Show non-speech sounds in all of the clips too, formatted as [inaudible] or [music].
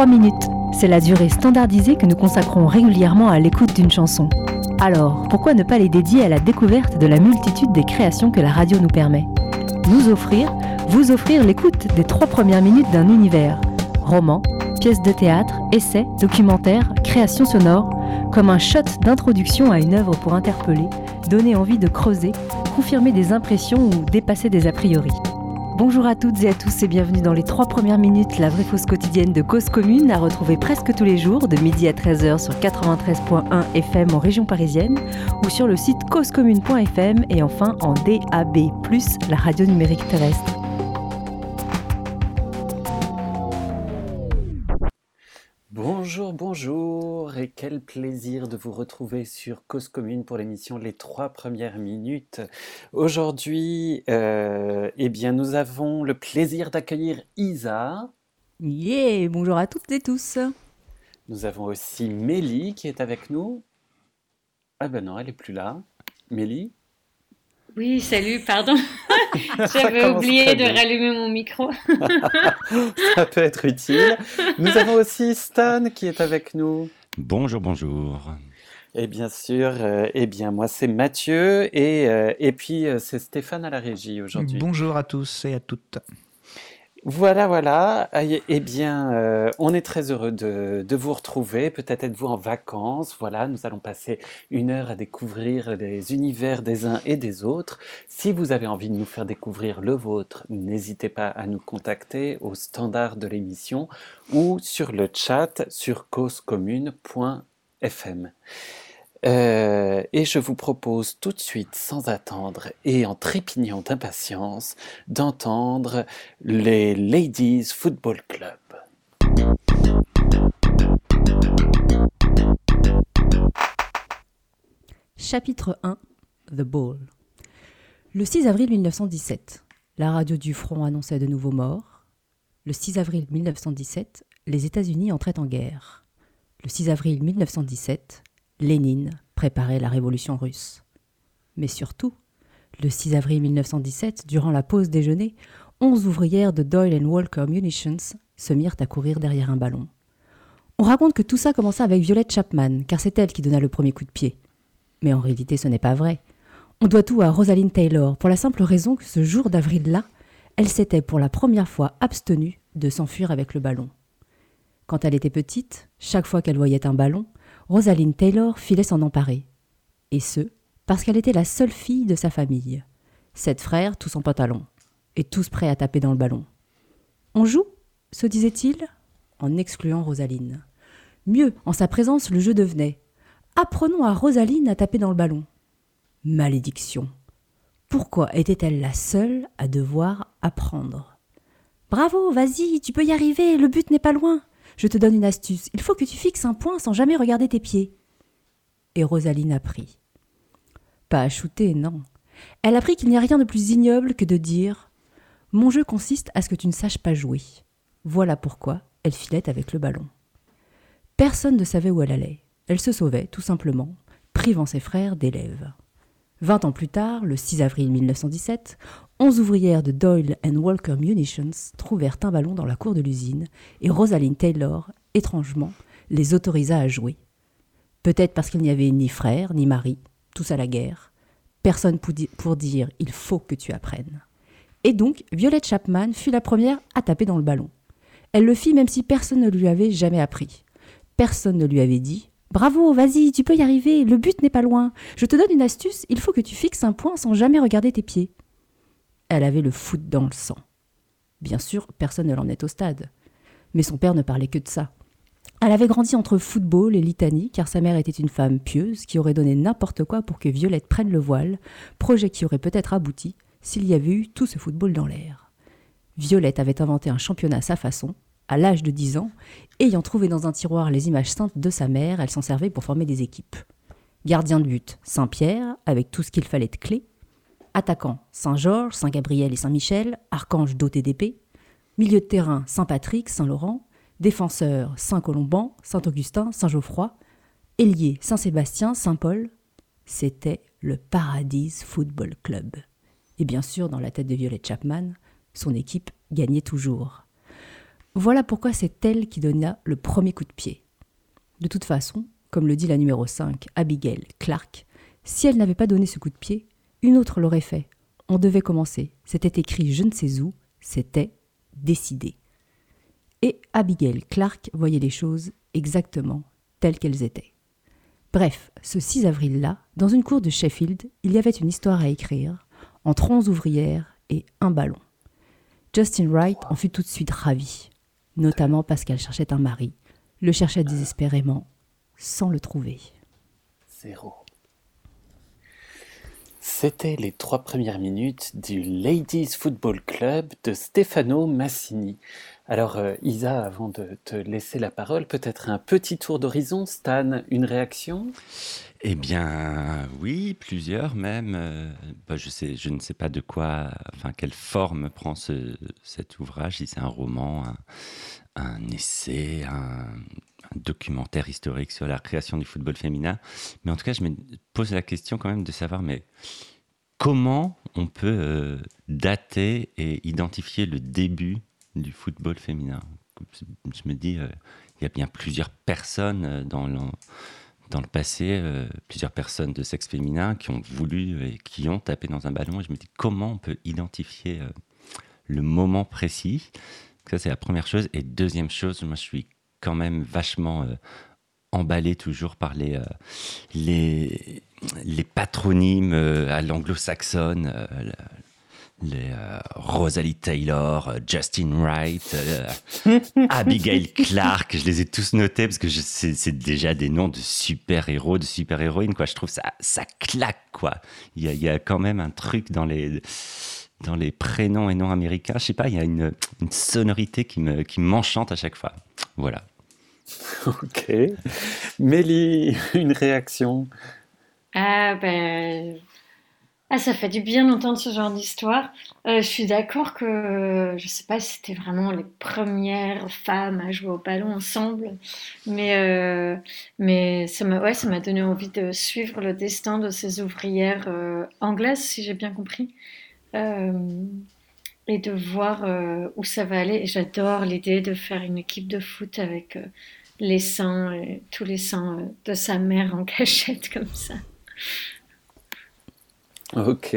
3 minutes. C'est la durée standardisée que nous consacrons régulièrement à l'écoute d'une chanson. Alors, pourquoi ne pas les dédier à la découverte de la multitude des créations que la radio nous permet? Nous offrir, vous offrir l'écoute des trois premières minutes d'un univers. Roman, pièces de théâtre, essais, documentaires, créations sonores, comme un shot d'introduction à une œuvre pour interpeller, donner envie de creuser, confirmer des impressions ou dépasser des a priori. Bonjour à toutes et à tous et bienvenue dans les trois premières minutes, la vraie fausse quotidienne de Cause Commune, à retrouver presque tous les jours de midi à 13h sur 93.1 FM en région parisienne ou sur le site causecommune.fm et enfin en DAB+, la radio numérique terrestre. Bonjour, bonjour et quel plaisir de vous retrouver sur Cause Commune pour l'émission Les trois premières minutes. Aujourd'hui, euh, eh bien, nous avons le plaisir d'accueillir Isa. Yeah, bonjour à toutes et tous. Nous avons aussi Mélie qui est avec nous. Ah ben non, elle est plus là. Mélie? Oui, salut, pardon. [laughs] J'avais oublié de rallumer mon micro. [laughs] Ça peut être utile. Nous avons aussi Stan qui est avec nous. Bonjour, bonjour. Et bien sûr, euh, eh bien moi c'est Mathieu et, euh, et puis euh, c'est Stéphane à la régie aujourd'hui. Bonjour à tous et à toutes. Voilà, voilà. Eh bien, euh, on est très heureux de, de vous retrouver. Peut-être êtes-vous en vacances. Voilà, nous allons passer une heure à découvrir les univers des uns et des autres. Si vous avez envie de nous faire découvrir le vôtre, n'hésitez pas à nous contacter au standard de l'émission ou sur le chat sur causecommune.fm. Euh, et je vous propose tout de suite, sans attendre et en trépignant d'impatience, d'entendre les Ladies Football Club. Chapitre 1 The Ball. Le 6 avril 1917, la radio du front annonçait de nouveaux morts. Le 6 avril 1917, les États-Unis entraient en guerre. Le 6 avril 1917, Lénine préparait la révolution russe. Mais surtout, le 6 avril 1917, durant la pause déjeuner, onze ouvrières de Doyle Walker Munitions se mirent à courir derrière un ballon. On raconte que tout ça commença avec Violette Chapman, car c'est elle qui donna le premier coup de pied. Mais en réalité, ce n'est pas vrai. On doit tout à Rosaline Taylor, pour la simple raison que ce jour d'avril-là, elle s'était pour la première fois abstenue de s'enfuir avec le ballon. Quand elle était petite, chaque fois qu'elle voyait un ballon, Rosaline Taylor filait s'en emparer. Et ce, parce qu'elle était la seule fille de sa famille. Sept frères, tous en pantalon, et tous prêts à taper dans le ballon. On joue se disait-il, en excluant Rosaline. Mieux, en sa présence, le jeu devenait Apprenons à Rosaline à taper dans le ballon. Malédiction. Pourquoi était-elle la seule à devoir apprendre? Bravo, vas-y, tu peux y arriver, le but n'est pas loin. Je te donne une astuce. Il faut que tu fixes un point sans jamais regarder tes pieds. Et Rosaline apprit. Pas à shooter, non. Elle apprit qu'il n'y a rien de plus ignoble que de dire Mon jeu consiste à ce que tu ne saches pas jouer. Voilà pourquoi elle filait avec le ballon. Personne ne savait où elle allait. Elle se sauvait, tout simplement, privant ses frères d'élèves. Vingt ans plus tard, le 6 avril 1917, Onze ouvrières de Doyle Walker Munitions trouvèrent un ballon dans la cour de l'usine et Rosaline Taylor, étrangement, les autorisa à jouer. Peut-être parce qu'il n'y avait ni frère ni mari, tous à la guerre. Personne pour dire il faut que tu apprennes. Et donc, Violette Chapman fut la première à taper dans le ballon. Elle le fit même si personne ne lui avait jamais appris. Personne ne lui avait dit Bravo, vas-y, tu peux y arriver, le but n'est pas loin. Je te donne une astuce, il faut que tu fixes un point sans jamais regarder tes pieds. Elle avait le foot dans le sang. Bien sûr, personne ne l'en est au stade. Mais son père ne parlait que de ça. Elle avait grandi entre football et litanie, car sa mère était une femme pieuse qui aurait donné n'importe quoi pour que Violette prenne le voile, projet qui aurait peut-être abouti s'il y avait eu tout ce football dans l'air. Violette avait inventé un championnat à sa façon, à l'âge de 10 ans, ayant trouvé dans un tiroir les images saintes de sa mère, elle s'en servait pour former des équipes. Gardien de but, Saint-Pierre, avec tout ce qu'il fallait de clés, Attaquant, Saint-Georges, Saint-Gabriel et Saint-Michel, archange doté d'épée. Milieu de terrain, Saint-Patrick, Saint-Laurent. Défenseur, Saint-Colomban, Saint-Augustin, Saint-Geoffroy. Ailier, Saint-Sébastien, Saint-Paul. C'était le Paradis Football Club. Et bien sûr, dans la tête de Violette Chapman, son équipe gagnait toujours. Voilà pourquoi c'est elle qui donna le premier coup de pied. De toute façon, comme le dit la numéro 5, Abigail Clark, si elle n'avait pas donné ce coup de pied, une autre l'aurait fait. On devait commencer. C'était écrit je ne sais où, c'était décidé. Et Abigail Clark voyait les choses exactement telles qu'elles étaient. Bref, ce 6 avril-là, dans une cour de Sheffield, il y avait une histoire à écrire, entre onze ouvrières et un ballon. Justin Wright en fut tout de suite ravi, notamment parce qu'elle cherchait un mari, le cherchait désespérément, sans le trouver. Zéro. C'était les trois premières minutes du Ladies Football Club de Stefano Massini. Alors, euh, Isa, avant de te laisser la parole, peut-être un petit tour d'horizon. Stan, une réaction? Eh bien, oui, plusieurs même. Euh, bah, je, ne sais pas de quoi, enfin, quelle forme prend ce, cet ouvrage, si c'est un roman, un, un essai, un documentaire historique sur la création du football féminin. Mais en tout cas, je me pose la question quand même de savoir, mais comment on peut euh, dater et identifier le début du football féminin? Je me dis, euh, il y a bien plusieurs personnes euh, dans le, dans le passé, plusieurs personnes de sexe féminin qui ont voulu et qui ont tapé dans un ballon. Et je me dis, comment on peut identifier le moment précis? Ça, c'est la première chose. Et deuxième chose, moi, je suis quand même vachement emballé toujours par les, les, les patronymes à l'anglo-saxonne les euh, Rosalie Taylor, euh, Justin Wright, euh, [laughs] Abigail Clark, je les ai tous notés parce que c'est déjà des noms de super-héros, de super-héroïnes, quoi. Je trouve ça, ça claque, quoi. Il y, a, il y a quand même un truc dans les, dans les prénoms et noms américains. Je sais pas, il y a une, une sonorité qui me, qui m'enchante à chaque fois. Voilà. [laughs] Ok. Mélie, une réaction? Ah ben, ah, ça fait du bien d'entendre ce genre d'histoire. Euh, je suis d'accord que je sais pas si c'était vraiment les premières femmes à jouer au ballon ensemble, mais euh, mais ça m'a ouais, donné envie de suivre le destin de ces ouvrières euh, anglaises, si j'ai bien compris, et de voir où ça va aller. J'adore l'idée de faire une équipe de foot avec les seins, et tous les seins de sa mère en [laughs] cachette comme ça. Ok.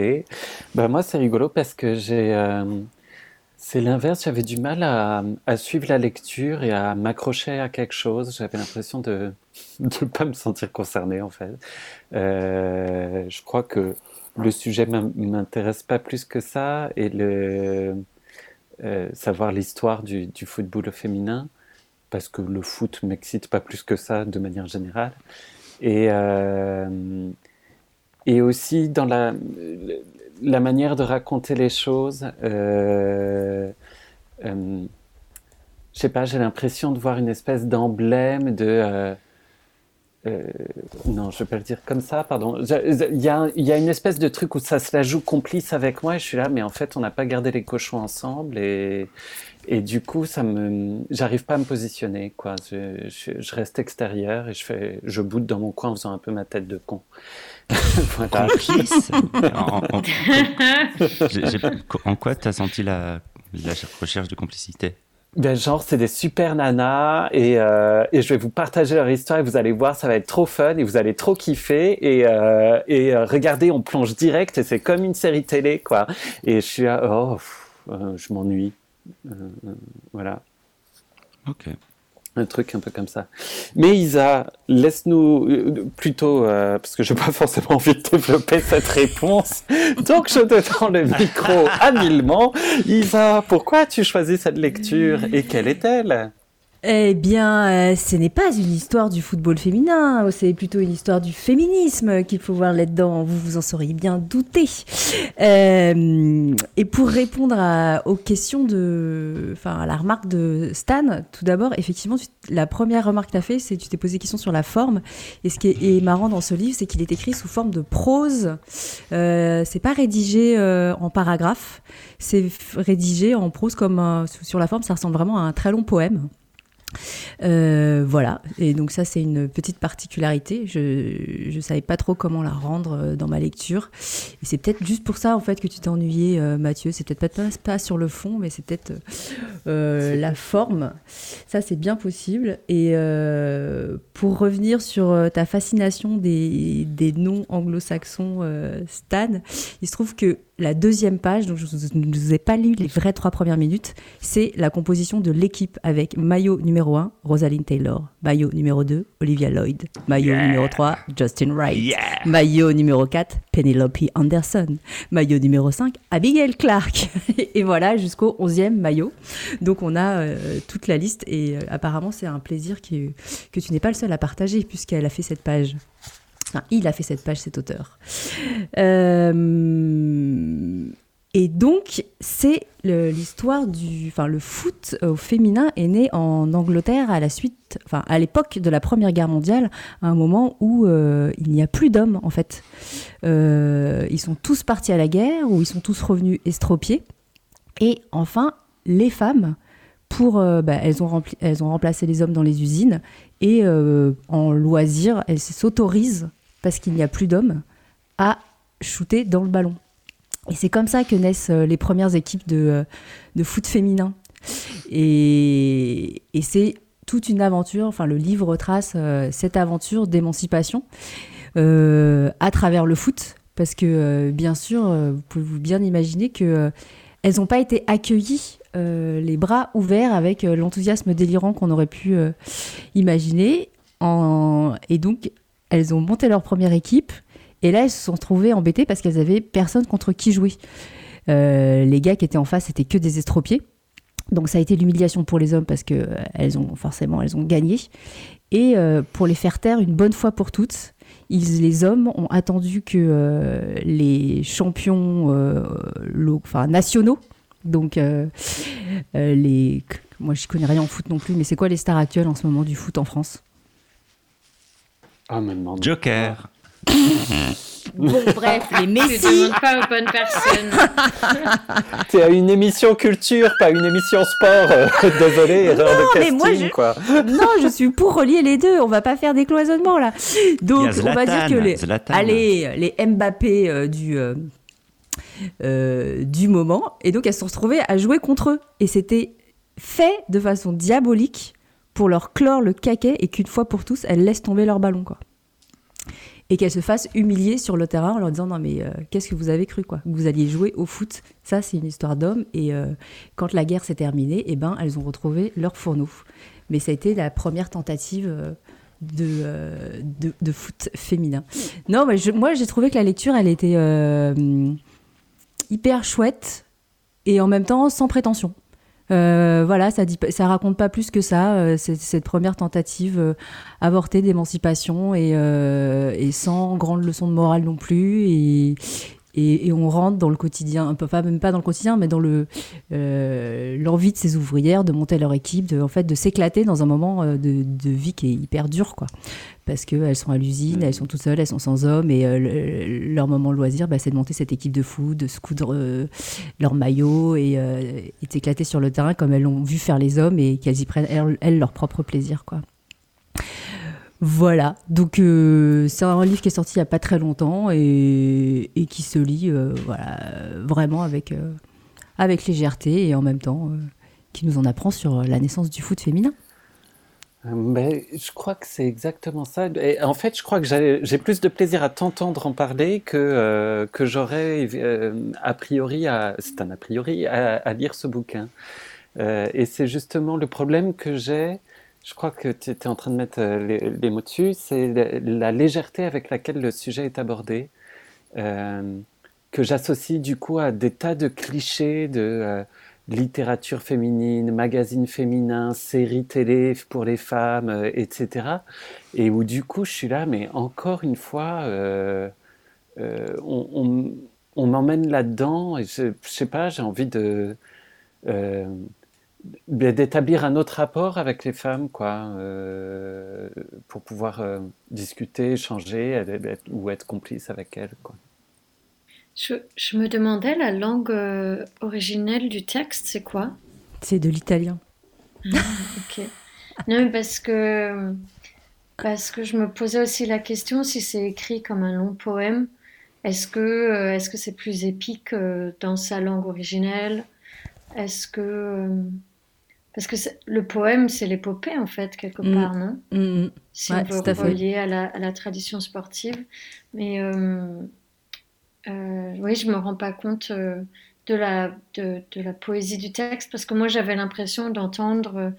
Bah moi, c'est rigolo parce que j'ai. euh, c'est l'inverse, j'avais du mal à, à suivre la lecture et à m'accrocher à quelque chose. J'avais l'impression de [laughs] ne pas me sentir concerné, en fait. Euh, je crois que le sujet m'in- m'intéresse pas plus que ça et le, euh, savoir l'histoire du, du football féminin, parce que le foot m'excite pas plus que ça de manière générale. Et, euh, et aussi dans la, la manière de raconter les choses. Euh, euh, je sais pas, j'ai l'impression de voir une espèce d'emblème de. Euh, non, je vais pas le dire comme ça, pardon. Il y a, il y a une espèce de truc où ça se la joue complice avec moi et je suis là, mais en fait, on n'a pas gardé les cochons ensemble et, et du coup, ça me, j'arrive pas à me positionner, quoi. Je, je, je reste extérieur et je fais, je boude dans mon coin en faisant un peu ma tête de con. [laughs] voilà. Complice en, en- en [laughs] quoi tu as senti la, la recherche de complicité? Ben genre, c'est des super nanas et, euh, et je vais vous partager leur histoire et vous allez voir, ça va être trop fun et vous allez trop kiffer et, euh, et euh, regardez, on plonge direct et c'est comme une série télé, quoi. Et je suis là, oh, euh, je m'ennuie. Euh, euh, voilà, Ok. Un truc un peu comme ça. Mais Isa, laisse-nous euh, plutôt, euh, parce que je n'ai pas [laughs] forcément envie de développer cette réponse, donc je te tends le micro [laughs] habilement. Isa, pourquoi as-tu choisi cette lecture et quelle est-elle? Eh bien, euh, ce n'est pas une histoire du football féminin, c'est plutôt une histoire du féminisme qu'il faut voir là-dedans. Vous vous en seriez bien douté. Euh, et pour répondre à- aux questions de, enfin, à la remarque de Stan, tout d'abord, effectivement, la première remarque que tu as fait, c'est que tu t'es posé question sur la forme. Et ce qui est, marrant dans ce livre, c'est qu'il est écrit sous forme de prose. Euh, c'est pas rédigé euh, en paragraphe, c'est rédigé en prose comme sur la forme, ça ressemble vraiment à un très long poème. Euh, voilà, et donc ça c'est une petite particularité. Je ne savais pas trop comment la rendre euh, dans ma lecture. Et c'est peut-être juste pour ça en fait que tu t'es ennuyé, euh, Mathieu. C'est peut-être pas, pas, sur le fond, mais c'est peut-être la forme. Ça c'est bien possible. Et pour revenir sur ta fascination des, des noms anglo-saxons, Stan, il se trouve que la deuxième page, donc je ne vous ai pas lu les vraies trois premières minutes, c'est la composition de l'équipe avec maillot numéro 1, Rosalind Taylor, maillot numéro 2, Olivia Lloyd, maillot numéro 3, Justin Wright, maillot numéro 4, Penelope Anderson, maillot numéro 5, Abigail Clark. [laughs] et voilà jusqu'au 11e maillot. Donc on a euh, toute la liste. Et euh, apparemment c'est un plaisir que tu n'es pas le seul à partager puisqu'elle a fait cette page. Il a fait cette page, cet auteur. Euh, et donc, c'est l'histoire du. Enfin, le foot au féminin est né en Angleterre à la suite. Enfin, à l'époque de la Première Guerre mondiale, à un moment où euh, il n'y a plus d'hommes, en fait. Euh, ils sont tous partis à la guerre ou ils sont tous revenus estropiés. Et enfin, les femmes pour, bah, elles, ont elles ont remplacé les hommes dans les usines et en loisir, elles s'autorisent parce qu'il n'y a plus d'hommes, à shooter dans le ballon. Et c'est comme ça que naissent euh, les premières équipes de, euh, de foot féminin. Et, et c'est toute une aventure, enfin le livre retrace euh, cette aventure d'émancipation à travers le foot, parce que bien sûr, vous pouvez vous bien imaginer que elles n'ont pas été accueillies les bras ouverts avec l'enthousiasme délirant qu'on aurait pu imaginer. Et donc, elles ont monté leur première équipe et là, elles se sont trouvées embêtées parce qu'elles avaient personne contre qui jouer. Euh, les gars qui étaient en face, c'était que des estropiés. Donc ça a été l'humiliation pour les hommes parce que euh, elles ont forcément elles ont gagné. Et euh, pour les faire taire une bonne fois pour toutes, ils, les hommes ont attendu que les champions enfin, nationaux, donc les, moi je connais rien en foot non plus, mais c'est quoi les stars actuelles en ce moment du foot en France? Ah, Joker. Bon, bref, les Messi. Tu pas aux bonnes personnes. [laughs] C'est une émission culture, pas une émission sport. Euh, [laughs] désolé, erreur de casting, quoi. Non, je suis pour relier les deux. On va pas faire des cloisonnements, là. Donc, on va dire que les, allez, les Mbappé euh, du, euh, du moment. Et donc, elles se sont retrouvées à jouer contre eux. Et c'était fait de façon diabolique pour leur clore le caquet et qu'une fois pour tous, elles laissent tomber leur ballon, quoi. Et qu'elles se fassent humilier sur le terrain en leur disant non mais euh, qu'est-ce que vous avez cru quoi? Vous alliez jouer au foot, ça c'est une histoire d'homme et euh, quand la guerre s'est terminée, eh ben elles ont retrouvé leur fourneau. Mais ça a été la première tentative euh, de, de, foot féminin. Non, mais moi j'ai trouvé que la lecture elle était hyper chouette et en même temps sans prétention. Euh, voilà, ça dit, raconte pas plus que ça. Euh, cette première tentative euh, avortée d'émancipation et, sans grande leçon de morale non plus. Et, et, on rentre dans le quotidien, pas même pas dans le quotidien, mais dans le l'envie de ces ouvrières de monter leur équipe, de, en fait, de s'éclater dans un moment de, de, vie qui est hyper dur, quoi parce qu'elles sont à l'usine, elles sont toutes seules, elles sont sans hommes, et euh, leur moment de loisir, bah, c'est de monter cette équipe de foot, de se coudre euh, leur maillot et, euh, et s'éclater sur le terrain comme elles l'ont vu faire les hommes et qu'elles y prennent, elles, leur propre plaisir. quoi. Voilà, donc c'est un livre qui est sorti il n'y a pas très longtemps et, qui se lit voilà, vraiment avec, avec légèreté et en même temps qui nous en apprend sur la naissance du foot féminin. Mais je crois que c'est exactement ça. Et en fait, je crois que j'ai plus de plaisir à t'entendre en parler que, euh, que j'aurais euh, a priori, c'est un a priori, à, lire ce bouquin. Euh, et c'est justement le problème que j'ai, je crois que tu étais en train de mettre les, mots dessus, c'est la, légèreté avec laquelle le sujet est abordé, que j'associe du coup à des tas de clichés de littérature féminine, magazine féminin, séries télé pour les femmes, euh, etc. Et où du coup, je suis là, mais encore une fois, euh, euh, on, m'emmène là-dedans je, je, sais pas, j'ai envie de d'établir un autre rapport avec les femmes, quoi, pour pouvoir discuter, échanger ou être complice avec elles, quoi. Je, me demandais, la langue euh, originelle du texte, c'est quoi? C'est de l'italien. Ah, ok. non, parce que, parce que je me posais aussi la question si c'est écrit comme un long poème, est-ce que euh, est-ce que c'est plus épique euh, dans sa langue originelle? Est-ce que euh, parce que le poème, c'est l'épopée, en fait, quelque mm. part, non? Mm. Si on veut relier à la, à la, tradition sportive. Mais oui, je me rends pas compte de, la, de, de, la poésie du texte, parce que moi, j'avais l'impression d'entendre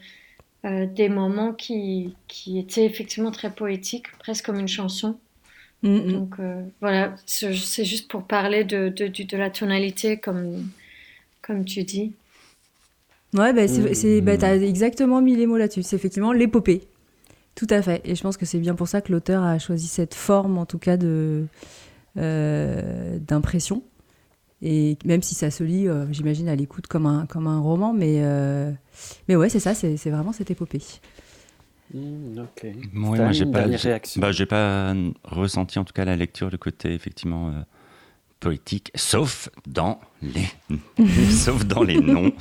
des moments qui, qui étaient effectivement très poétiques, presque comme une chanson. Mm. Donc euh, voilà, c'est juste pour parler de, de, de, la tonalité, comme, comme tu dis. Ouais, bah, c'est, bah, tu as exactement mis les mots là-dessus. C'est effectivement l'épopée. Tout à fait. Et je pense que c'est bien pour ça que l'auteur a choisi cette forme, en tout cas, de, euh, d'impression. Et même si ça se lit, euh, j'imagine, à l'écoute comme un, comme un roman, mais, mais ouais, c'est ça, c'est, c'est vraiment cette épopée. Mmh, ok. moi, j'ai pas, bah, j'ai pas ressenti en tout cas la lecture le côté effectivement euh, poétique, sauf dans les, [laughs] sauf dans les noms. [laughs]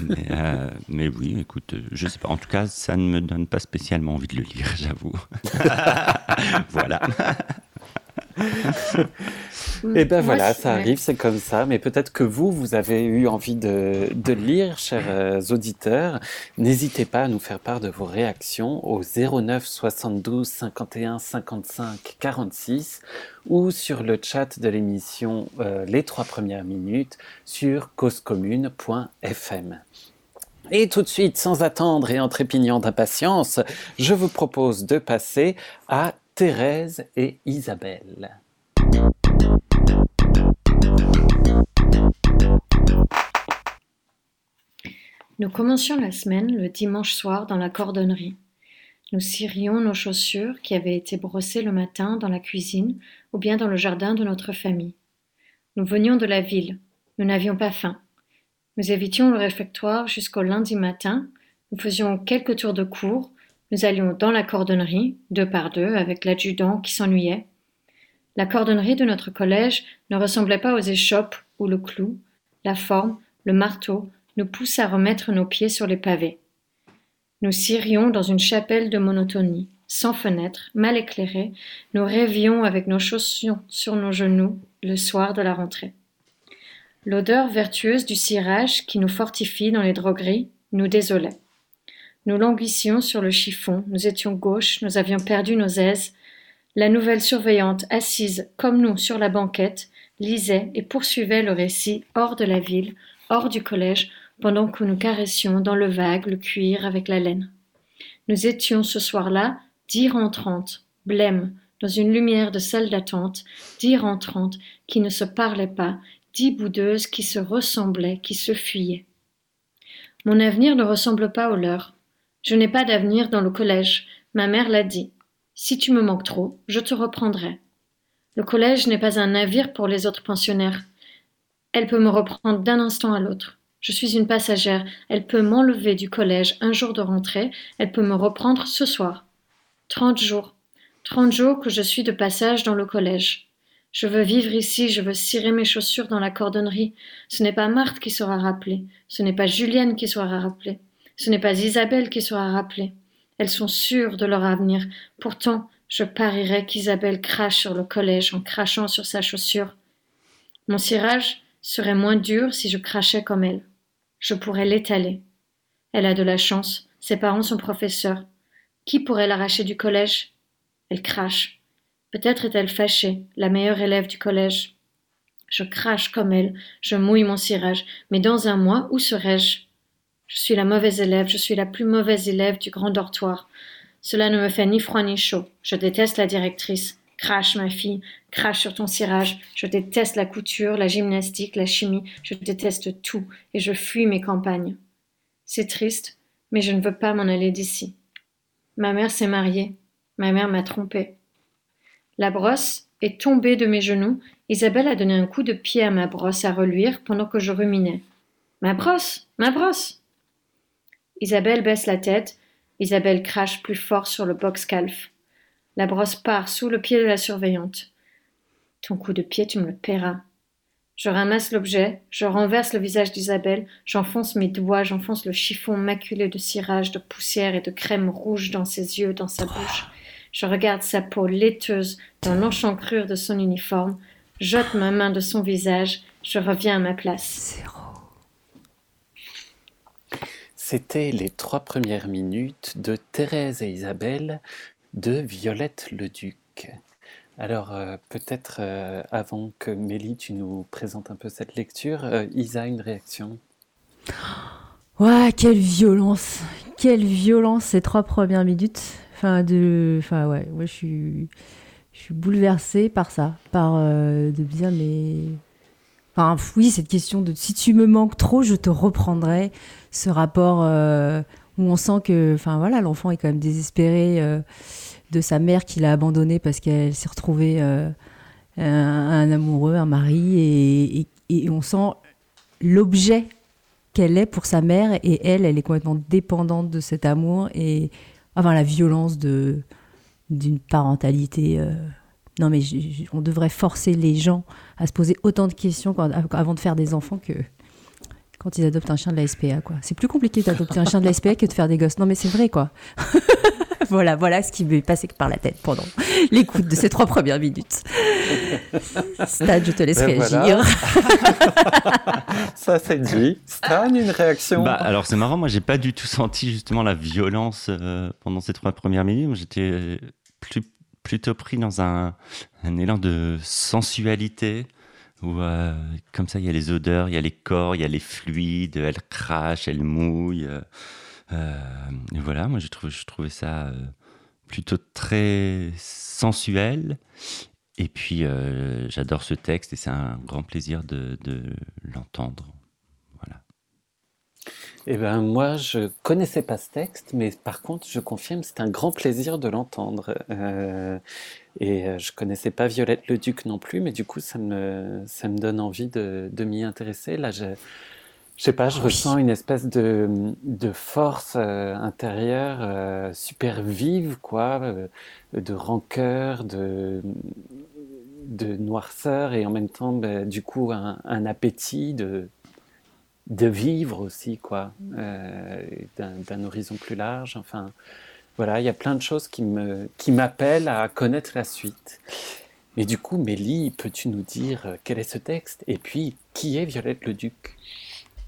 mais, euh, mais, oui, écoute, je sais pas. En tout cas, ça ne me donne pas spécialement envie de le lire, j'avoue. [laughs] voilà. Et ben voilà, ça arrive, c'est comme ça. Mais peut-être que vous, vous avez eu envie de, de lire, chers euh, auditeurs. N'hésitez pas à nous faire part de vos réactions au 09 72 51 55 46 ou sur le chat de l'émission euh, Les trois premières minutes sur causecommune.fm. Et tout de suite, sans attendre et en trépignant d'impatience, je vous propose de passer à Thérèse et Isabelle. Nous commencions la semaine le dimanche soir dans la cordonnerie. Nous cirions nos chaussures qui avaient été brossées le matin dans la cuisine ou bien dans le jardin de notre famille. Nous venions de la ville. Nous n'avions pas faim. Nous évitions le réfectoire jusqu'au lundi matin. Nous faisions quelques tours de cour nous allions dans la cordonnerie, deux par deux, avec l'adjudant qui s'ennuyait. La cordonnerie de notre collège ne ressemblait pas aux échoppes où le clou, la forme, le marteau nous poussent à remettre nos pieds sur les pavés. Nous cirions dans une chapelle de monotonie, sans fenêtre, mal éclairée, nous rêvions avec nos chaussures sur nos genoux le soir de la rentrée. L'odeur vertueuse du cirage qui nous fortifie dans les drogueries nous désolait. Nous languissions sur le chiffon, nous étions gauches, nous avions perdu nos aises. La nouvelle surveillante, assise comme nous sur la banquette, lisait et poursuivait le récit hors de la ville, hors du collège, pendant que nous caressions dans le vague le cuir avec la laine. Nous étions ce soir-là dix rentrantes, blêmes, dans une lumière de salle d'attente, dix rentrantes qui ne se parlaient pas, dix boudeuses qui se ressemblaient, qui se fuyaient. Mon avenir ne ressemble pas au leur. Je n'ai pas d'avenir dans le collège. Ma mère l'a dit. Si tu me manques trop, je te reprendrai. Le collège n'est pas un navire pour les autres pensionnaires. Elle peut me reprendre d'un instant à l'autre. Je suis une passagère. Elle peut m'enlever du collège un jour de rentrée. Elle peut me reprendre ce soir. Trente jours. Trente jours que je suis de passage dans le collège. Je veux vivre ici, je veux cirer mes chaussures dans la cordonnerie. Ce n'est pas Marthe qui sera rappelée. Ce n'est pas Julienne qui sera rappelée. Ce n'est pas Isabelle qui sera rappelée. Elles sont sûres de leur avenir. Pourtant, je parierais qu'Isabelle crache sur le collège en crachant sur sa chaussure. Mon cirage serait moins dur si je crachais comme elle. Je pourrais l'étaler. Elle a de la chance. Ses parents sont professeurs. Qui pourrait l'arracher du collège? Elle crache. Peut-être est-elle fâchée, la meilleure élève du collège. Je crache comme elle, je mouille mon cirage, mais dans un mois, où serais-je je suis la mauvaise élève, je suis la plus mauvaise élève du grand dortoir. Cela ne me fait ni froid ni chaud. Je déteste la directrice. Crache, ma fille, crache sur ton cirage. Je déteste la couture, la gymnastique, la chimie. Je déteste tout et je fuis mes campagnes. C'est triste, mais je ne veux pas m'en aller d'ici. Ma mère s'est mariée. Ma mère m'a trompée. La brosse est tombée de mes genoux. Isabelle a donné un coup de pied à ma brosse à reluire pendant que je ruminais. Ma brosse, ma brosse. Isabelle baisse la tête. Isabelle crache plus fort sur le box calf. La brosse part sous le pied de la surveillante. Ton coup de pied, tu me le paieras. Je ramasse l'objet, je renverse le visage d'Isabelle, j'enfonce mes doigts, j'enfonce le chiffon maculé de cirage, de poussière et de crème rouge dans ses yeux, dans sa bouche. Je regarde sa peau laiteuse dans l'enchancrure de son uniforme, j'ôte ma main de son visage, je reviens à ma place. C'était les trois premières minutes de Thérèse et Isabelle de Violette le Duc. Alors, euh, peut-être euh, avant que Mélie, tu nous présentes un peu cette lecture, euh, Isa, une réaction? Ouais, quelle violence Quelle violence ces trois premières minutes Enfin, de... enfin ouais, ouais je suis... Je suis bouleversée par ça, par de bien mais... Enfin, oui, cette question de si tu me manques trop, je te reprendrai. Ce rapport où on sent que, enfin voilà, l'enfant est quand même désespéré de sa mère qui l'a abandonnée parce qu'elle s'est retrouvée euh, un, amoureux, un mari, et, on sent l'objet qu'elle est pour sa mère, et elle, elle est complètement dépendante de cet amour, et enfin la violence de d'une parentalité. Euh, non mais on devrait forcer les gens à se poser autant de questions avant de faire des enfants que quand ils adoptent un chien de la SPA. Quoi. C'est plus compliqué d'adopter un chien de la SPA que de faire des gosses. Non mais c'est vrai quoi. [laughs] [laughs] voilà, voilà ce qui m'est passé par la tête pendant l'écoute de ces trois premières minutes. Stan, je te laisse ben réagir. Ça, c'est dit. Stan, une réaction bah, Alors, c'est marrant, moi, j'ai pas du tout senti justement la violence euh, pendant ces trois premières minutes. J'étais plutôt pris dans un, élan de sensualité. Où, euh, comme ça, il y a les odeurs, il y a les corps, il y a les fluides, elle crache, elle mouille. Euh, et voilà, moi je, trouve, je trouvais ça euh, plutôt très sensuel. Et puis euh, j'adore ce texte et c'est un grand plaisir de, l'entendre. Voilà. Eh ben moi je connaissais pas ce texte, mais par contre je confirme c'est un grand plaisir de l'entendre. et je connaissais pas Violette le Duc non plus, mais du coup ça me ça me donne envie de, de m'y intéresser. Là je sais pas, je ressens une espèce de, de force euh, intérieure euh, super vive, quoi, euh, de rancœur, de, de noirceur et en même temps, bah, du coup, un, un, appétit de, de vivre aussi, quoi, d'un horizon plus large. Enfin, voilà, il y a plein de choses qui me qui m'appellent à connaître la suite. Mais du coup, Mélie, peux-tu nous dire quel est ce texte? Et puis qui est Violette le Duc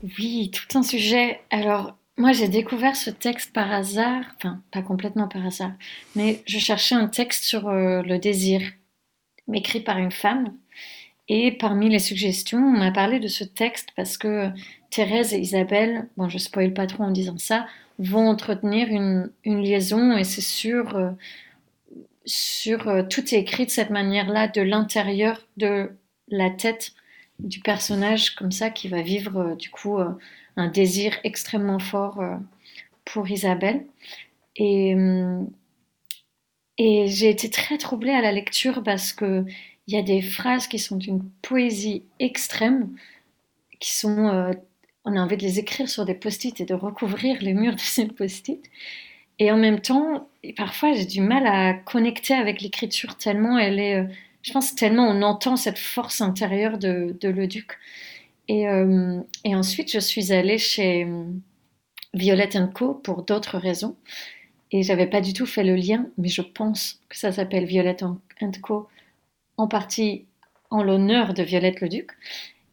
oui, tout un sujet. Alors, moi, j'ai découvert ce texte par hasard, enfin, pas complètement par hasard, mais je cherchais un texte sur euh, le désir, écrit par une femme. Et parmi les suggestions, on a parlé de ce texte parce que Thérèse et Isabelle, bon, je spoil pas trop en disant ça, vont entretenir une, liaison et c'est sûr, euh, sur, euh, tout est écrit de cette manière-là, de l'intérieur de la tête du personnage comme ça qui va vivre euh, du coup euh, un désir extrêmement fort euh, pour Isabelle. Et, et j'ai été très troublée à la lecture parce que il y a des phrases qui sont d'une poésie extrême, qui sont, on a envie de les écrire sur des post-it et de recouvrir les murs de ces post-it. Et en même temps, parfois j'ai du mal à connecter avec l'écriture tellement elle est je pense tellement on entend cette force intérieure de, de Le Duc. Et, euh, et, ensuite, je suis allée chez euh, Violette Co pour d'autres raisons. Et j'avais pas du tout fait le lien, mais je pense que ça s'appelle Violette Co en partie en l'honneur de Violette le Duc.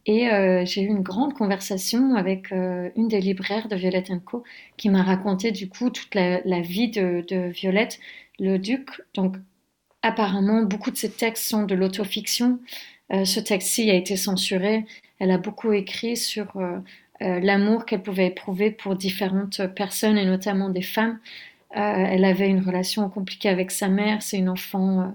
Et euh, j'ai eu une grande conversation avec une des libraires de Violette Co qui m'a raconté du coup toute la, vie de, de, Violette le Duc. Donc apparemment, beaucoup de ses textes sont de l'autofiction. Euh, ce texte-ci a été censuré. Elle a beaucoup écrit sur euh, euh, l'amour qu'elle pouvait éprouver pour différentes personnes et notamment des femmes. elle avait une relation compliquée avec sa mère. C'est une enfant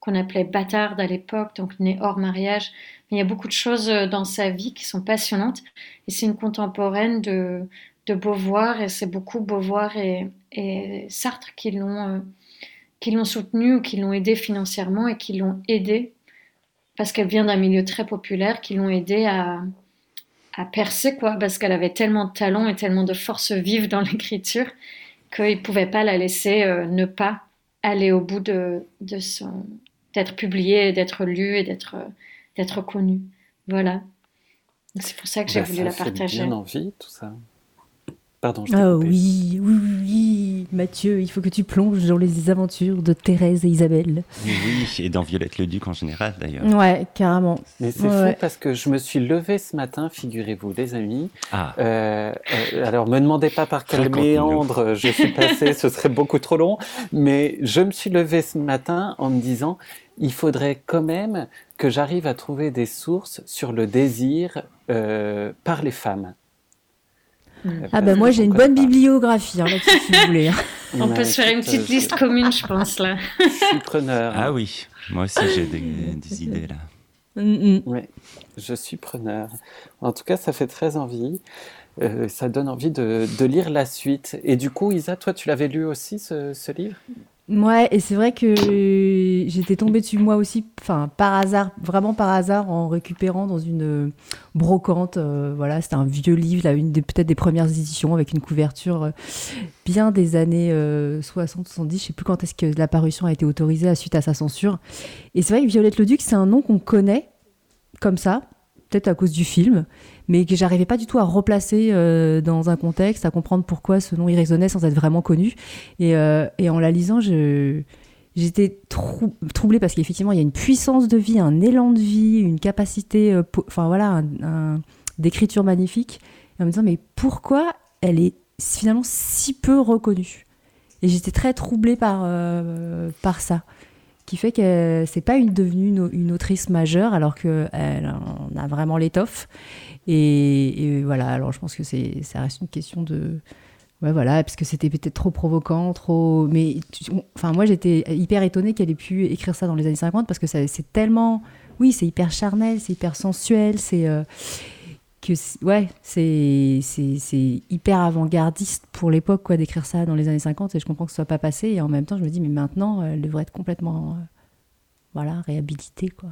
qu'on appelait bâtarde à l'époque, donc née hors mariage. Il y a beaucoup de choses dans sa vie qui sont passionnantes. Et c'est une contemporaine de, Beauvoir, et c'est beaucoup Beauvoir et Sartre qui l'ont qui l'ont soutenue ou qui l'ont aidée financièrement et qui l'ont aidée, parce qu'elle vient d'un milieu très populaire, qui l'ont aidée à, à percer, quoi, parce qu'elle avait tellement de talent et tellement de force vive dans [laughs] l'écriture qu'ils ne pouvaient pas la laisser euh, ne pas aller au bout de, de son d'être publiée, d'être lue et d'être d'être connue. Voilà. C'est pour ça que j'ai Bah, voulu ça la fait partager. bien envie, tout ça. Pardon, je t'ai Ah coupé. oui, oui, oui, oui, Mathieu, il faut que tu plonges dans les aventures de Thérèse et Isabelle. Oui, et dans Violette le Duc en général d'ailleurs. Ouais, carrément. Mais c'est Ouais, fou parce que je me suis levé ce matin, figurez-vous, les amis. Ah, Euh, euh, alors, me demandez pas par quel méandre je suis passé, ce serait beaucoup trop long. Mais je me suis levé ce matin en me disant, il faudrait quand même que j'arrive à trouver des sources sur le désir euh, par les femmes. Mm. Ah bah moi j'ai une bonne pas. bibliographie hein, là-dessus si vous voulez. hein. On peut se faire une petite euh, liste commune, je pense, là. Je suis preneur. ah oui, moi aussi j'ai des, des [laughs] idées là. Mm, mm. Oui, je suis preneur. En tout cas, ça fait très envie. Euh, ça donne envie de, de lire la suite. Et du coup, Isa, toi, tu l'avais lu aussi, ce, ce livre? Ouais, et c'est vrai que j'étais tombée dessus moi aussi, enfin par hasard, vraiment par hasard, en récupérant dans une euh, brocante. euh, voilà, c'était un vieux livre, là, une des peut-être des premières éditions avec une couverture euh, bien des années 60-70. Je sais plus quand est-ce que la parution a été autorisée à- suite à sa censure. Et c'est vrai que Violette Leduc, c'est un nom qu'on connaît comme ça, peut-être à cause du film, mais que j'arrivais pas du tout à replacer euh, dans un contexte, à comprendre pourquoi ce nom y résonnait sans être vraiment connu. Et, euh, en la lisant, j'étais trou- troublée parce qu'effectivement, il y a une puissance de vie, un élan de vie, une capacité, euh, enfin voilà, d'écriture magnifique. Et en me disant, mais pourquoi elle est finalement si peu reconnue? Et j'étais très troublée par, par ça. Qui fait que c'est pas une devenue une, autrice majeure alors qu'elle en a vraiment l'étoffe. Et, voilà, alors je pense que c'est, ça reste une question de, Ouais, voilà, parce que c'était peut-être trop provoquant, trop. Mais enfin, moi, j'étais hyper étonnée qu'elle ait pu écrire ça dans les années 50 parce que c'est tellement. Oui, c'est hyper charnel, c'est hyper sensuel, c'est. euh, que ouais, c'est c'est- c'est hyper avant-gardiste pour l'époque, quoi, d'écrire ça dans les années 50 et je comprends que ce soit pas passé. Et en même temps, je me dis, mais maintenant, elle devrait être complètement. euh, voilà, réhabilitée, quoi.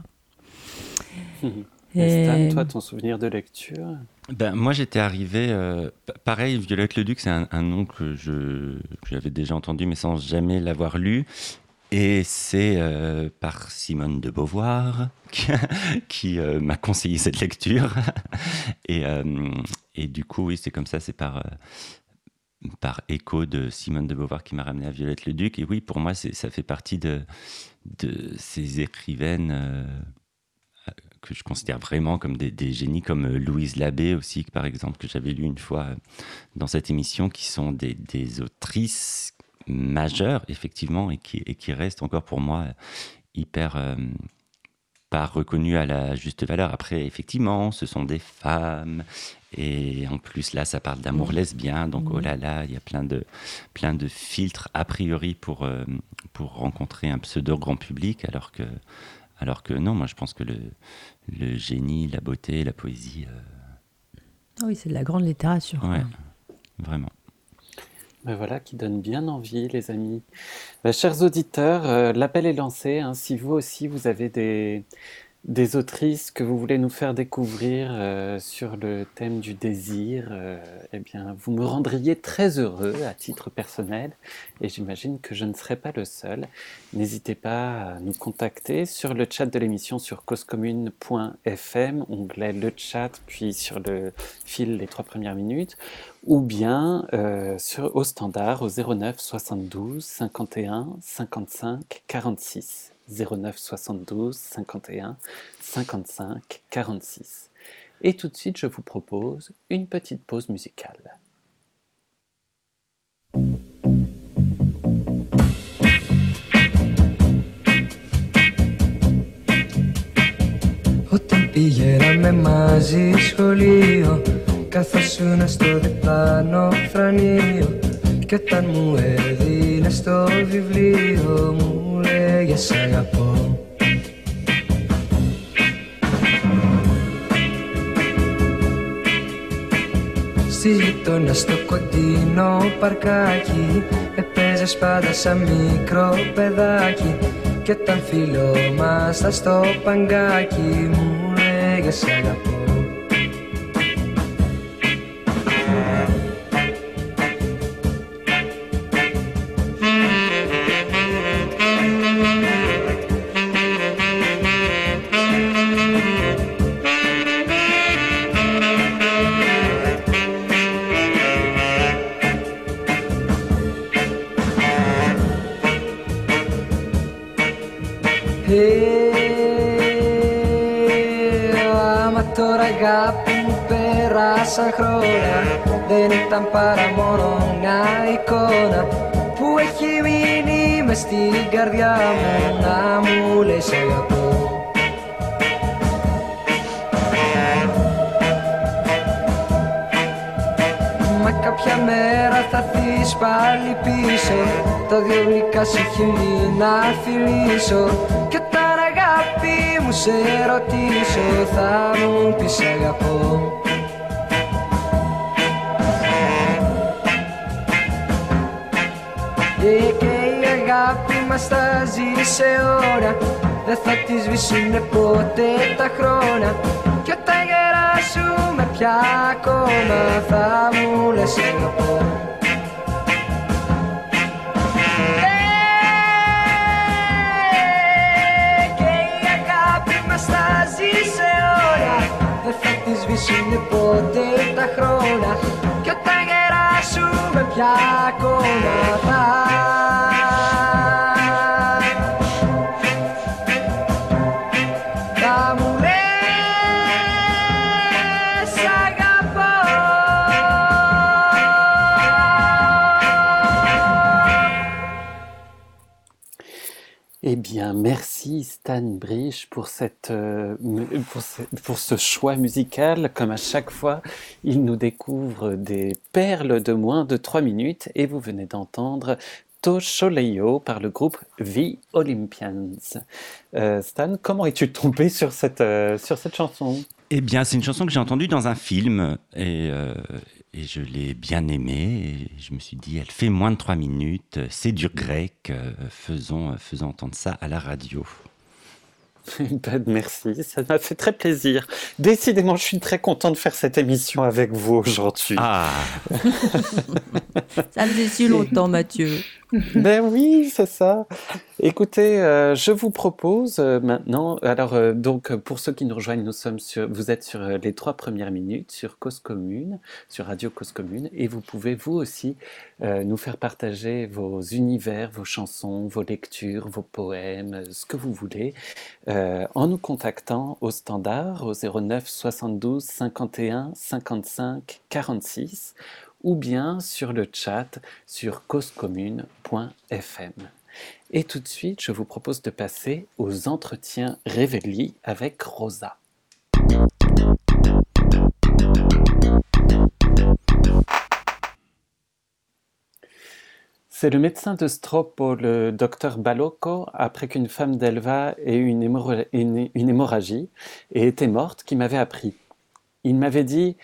Et [laughs] Stan, toi, ton souvenir de lecture? Ben, moi, j'étais arrivé. euh, pa- pareil, Violette le Duc, c'est un, un nom que je- que j'avais déjà entendu, mais sans jamais l'avoir lu. Et c'est euh, par Simone de Beauvoir qui, [laughs] euh, m'a conseillé cette lecture. [laughs] et, euh, et du coup, oui, c'est comme ça, c'est par, par écho de Simone de Beauvoir qui m'a ramené à Violette le Duc. Et oui, pour moi, ça fait partie de, ces écrivaines. que je considère vraiment comme des, génies, comme Louise Labbé aussi, par exemple, que j'avais lu une fois dans cette émission, qui sont des, des autrices majeures, effectivement, et qui, et qui restent encore pour moi euh, hyper euh, pas reconnues à la juste valeur. Après, effectivement, ce sont des femmes, et en plus, là, ça parle d'amour lesbien, donc oh là là, il y a plein de, plein de filtres a priori pour, euh, pour rencontrer un pseudo grand public, alors que, alors que non, moi je pense que le, le génie, la beauté, la poésie, euh, Ah oui, c'est de la grande littérature. ouais, vraiment. Ben voilà, qui donne bien envie, les amis. Ben, chers auditeurs, euh, l'appel est lancé. hein. Si vous aussi, vous avez des, des autrices que vous voulez nous faire découvrir euh, sur le thème du désir, euh, eh bien, vous me rendriez très heureux à titre personnel. Et j'imagine que je ne serai pas le seul. N'hésitez pas à nous contacter sur le chat de l'émission sur causecommune.fm, onglet le chat, puis sur le fil les trois premières minutes ou bien euh, sur, au standard au 09 72 51 55 46. 09 72 51 55 46. Et tout de suite, je vous propose une petite pause musicale. Όταν πηγαίναμε μαζί σχολείο Καθόσουνα στο διπλάνο φρανείο Κι όταν μου έδινε το βιβλίο Μου λέγε σ' αγαπώ. Στη γειτονιά στο κοντινό παρκάκι Επέζες πάντα σαν μικρό παιδάκι. Κι όταν φιλόμασταν στο παγκάκι Μου Αντέλα Μα τώρα αγάπη μου πέρασαν χρόνια. Δεν ήταν παρά μόνο μια εικόνα Που έχει μείνει μες στην καρδιά μου. Να μου λες αγαπώ Μα κάποια μέρα θα πάλι πίσω. Τα δυο γλυκά σου χείλη να φιλήσω Κι όταν αγάπη μου σε ρωτήσω Θα μου πεις αγαπώ Ε, Και η αγάπη μας θα ζει σε ώρα. Δεν θα τη σβήσουνε ποτέ τα χρόνια. Κι όταν γεράσουμε πια ακόμα Θα μου λες αγαπώ θα τη σβήσουνε ποτέ τα χρόνια. Κι όταν γεράσουμε πια ακόμα θα θα bien, merci Stan Brich pour, cette, euh, pour, ce, pour ce choix musical. Comme à chaque fois, il nous découvre des perles de moins de 3 minutes et vous venez d'entendre Tosholeyo par le groupe The Olympians. Euh, Stan, comment es-tu tombé sur cette, euh, sur cette chanson? Eh bien, c'est une chanson que j'ai entendue dans un film et, euh, et je l'ai bien aimée. Et je me suis dit, elle fait moins de trois minutes, c'est du grec, euh, faisons, faisons entendre ça à la radio. [laughs] Ben, merci, ça m'a fait très plaisir. Décidément, je suis très content de faire cette émission avec vous aujourd'hui. Ah, [laughs] Ça faisait si longtemps, Mathieu. [laughs] Ben oui, c'est ça. Écoutez, euh, je vous propose euh, maintenant, alors euh, donc pour ceux qui nous rejoignent, nous sommes sur, vous êtes sur les trois premières minutes sur Cause Commune, sur Radio Cause Commune, et vous pouvez vous aussi nous faire partager vos univers, vos chansons, vos lectures, vos poèmes, ce que vous voulez, en nous contactant au standard au 09 72 51 55 46 ou bien sur le chat sur causecommune.fm. Et tout de suite, je vous propose de passer aux entretiens Révéli avec Rosa. C'est le médecin de Stropo, le docteur Balocco, après qu'une femme d'Elva ait eu une hémorragie et était morte, qui m'avait appris. Il m'avait dit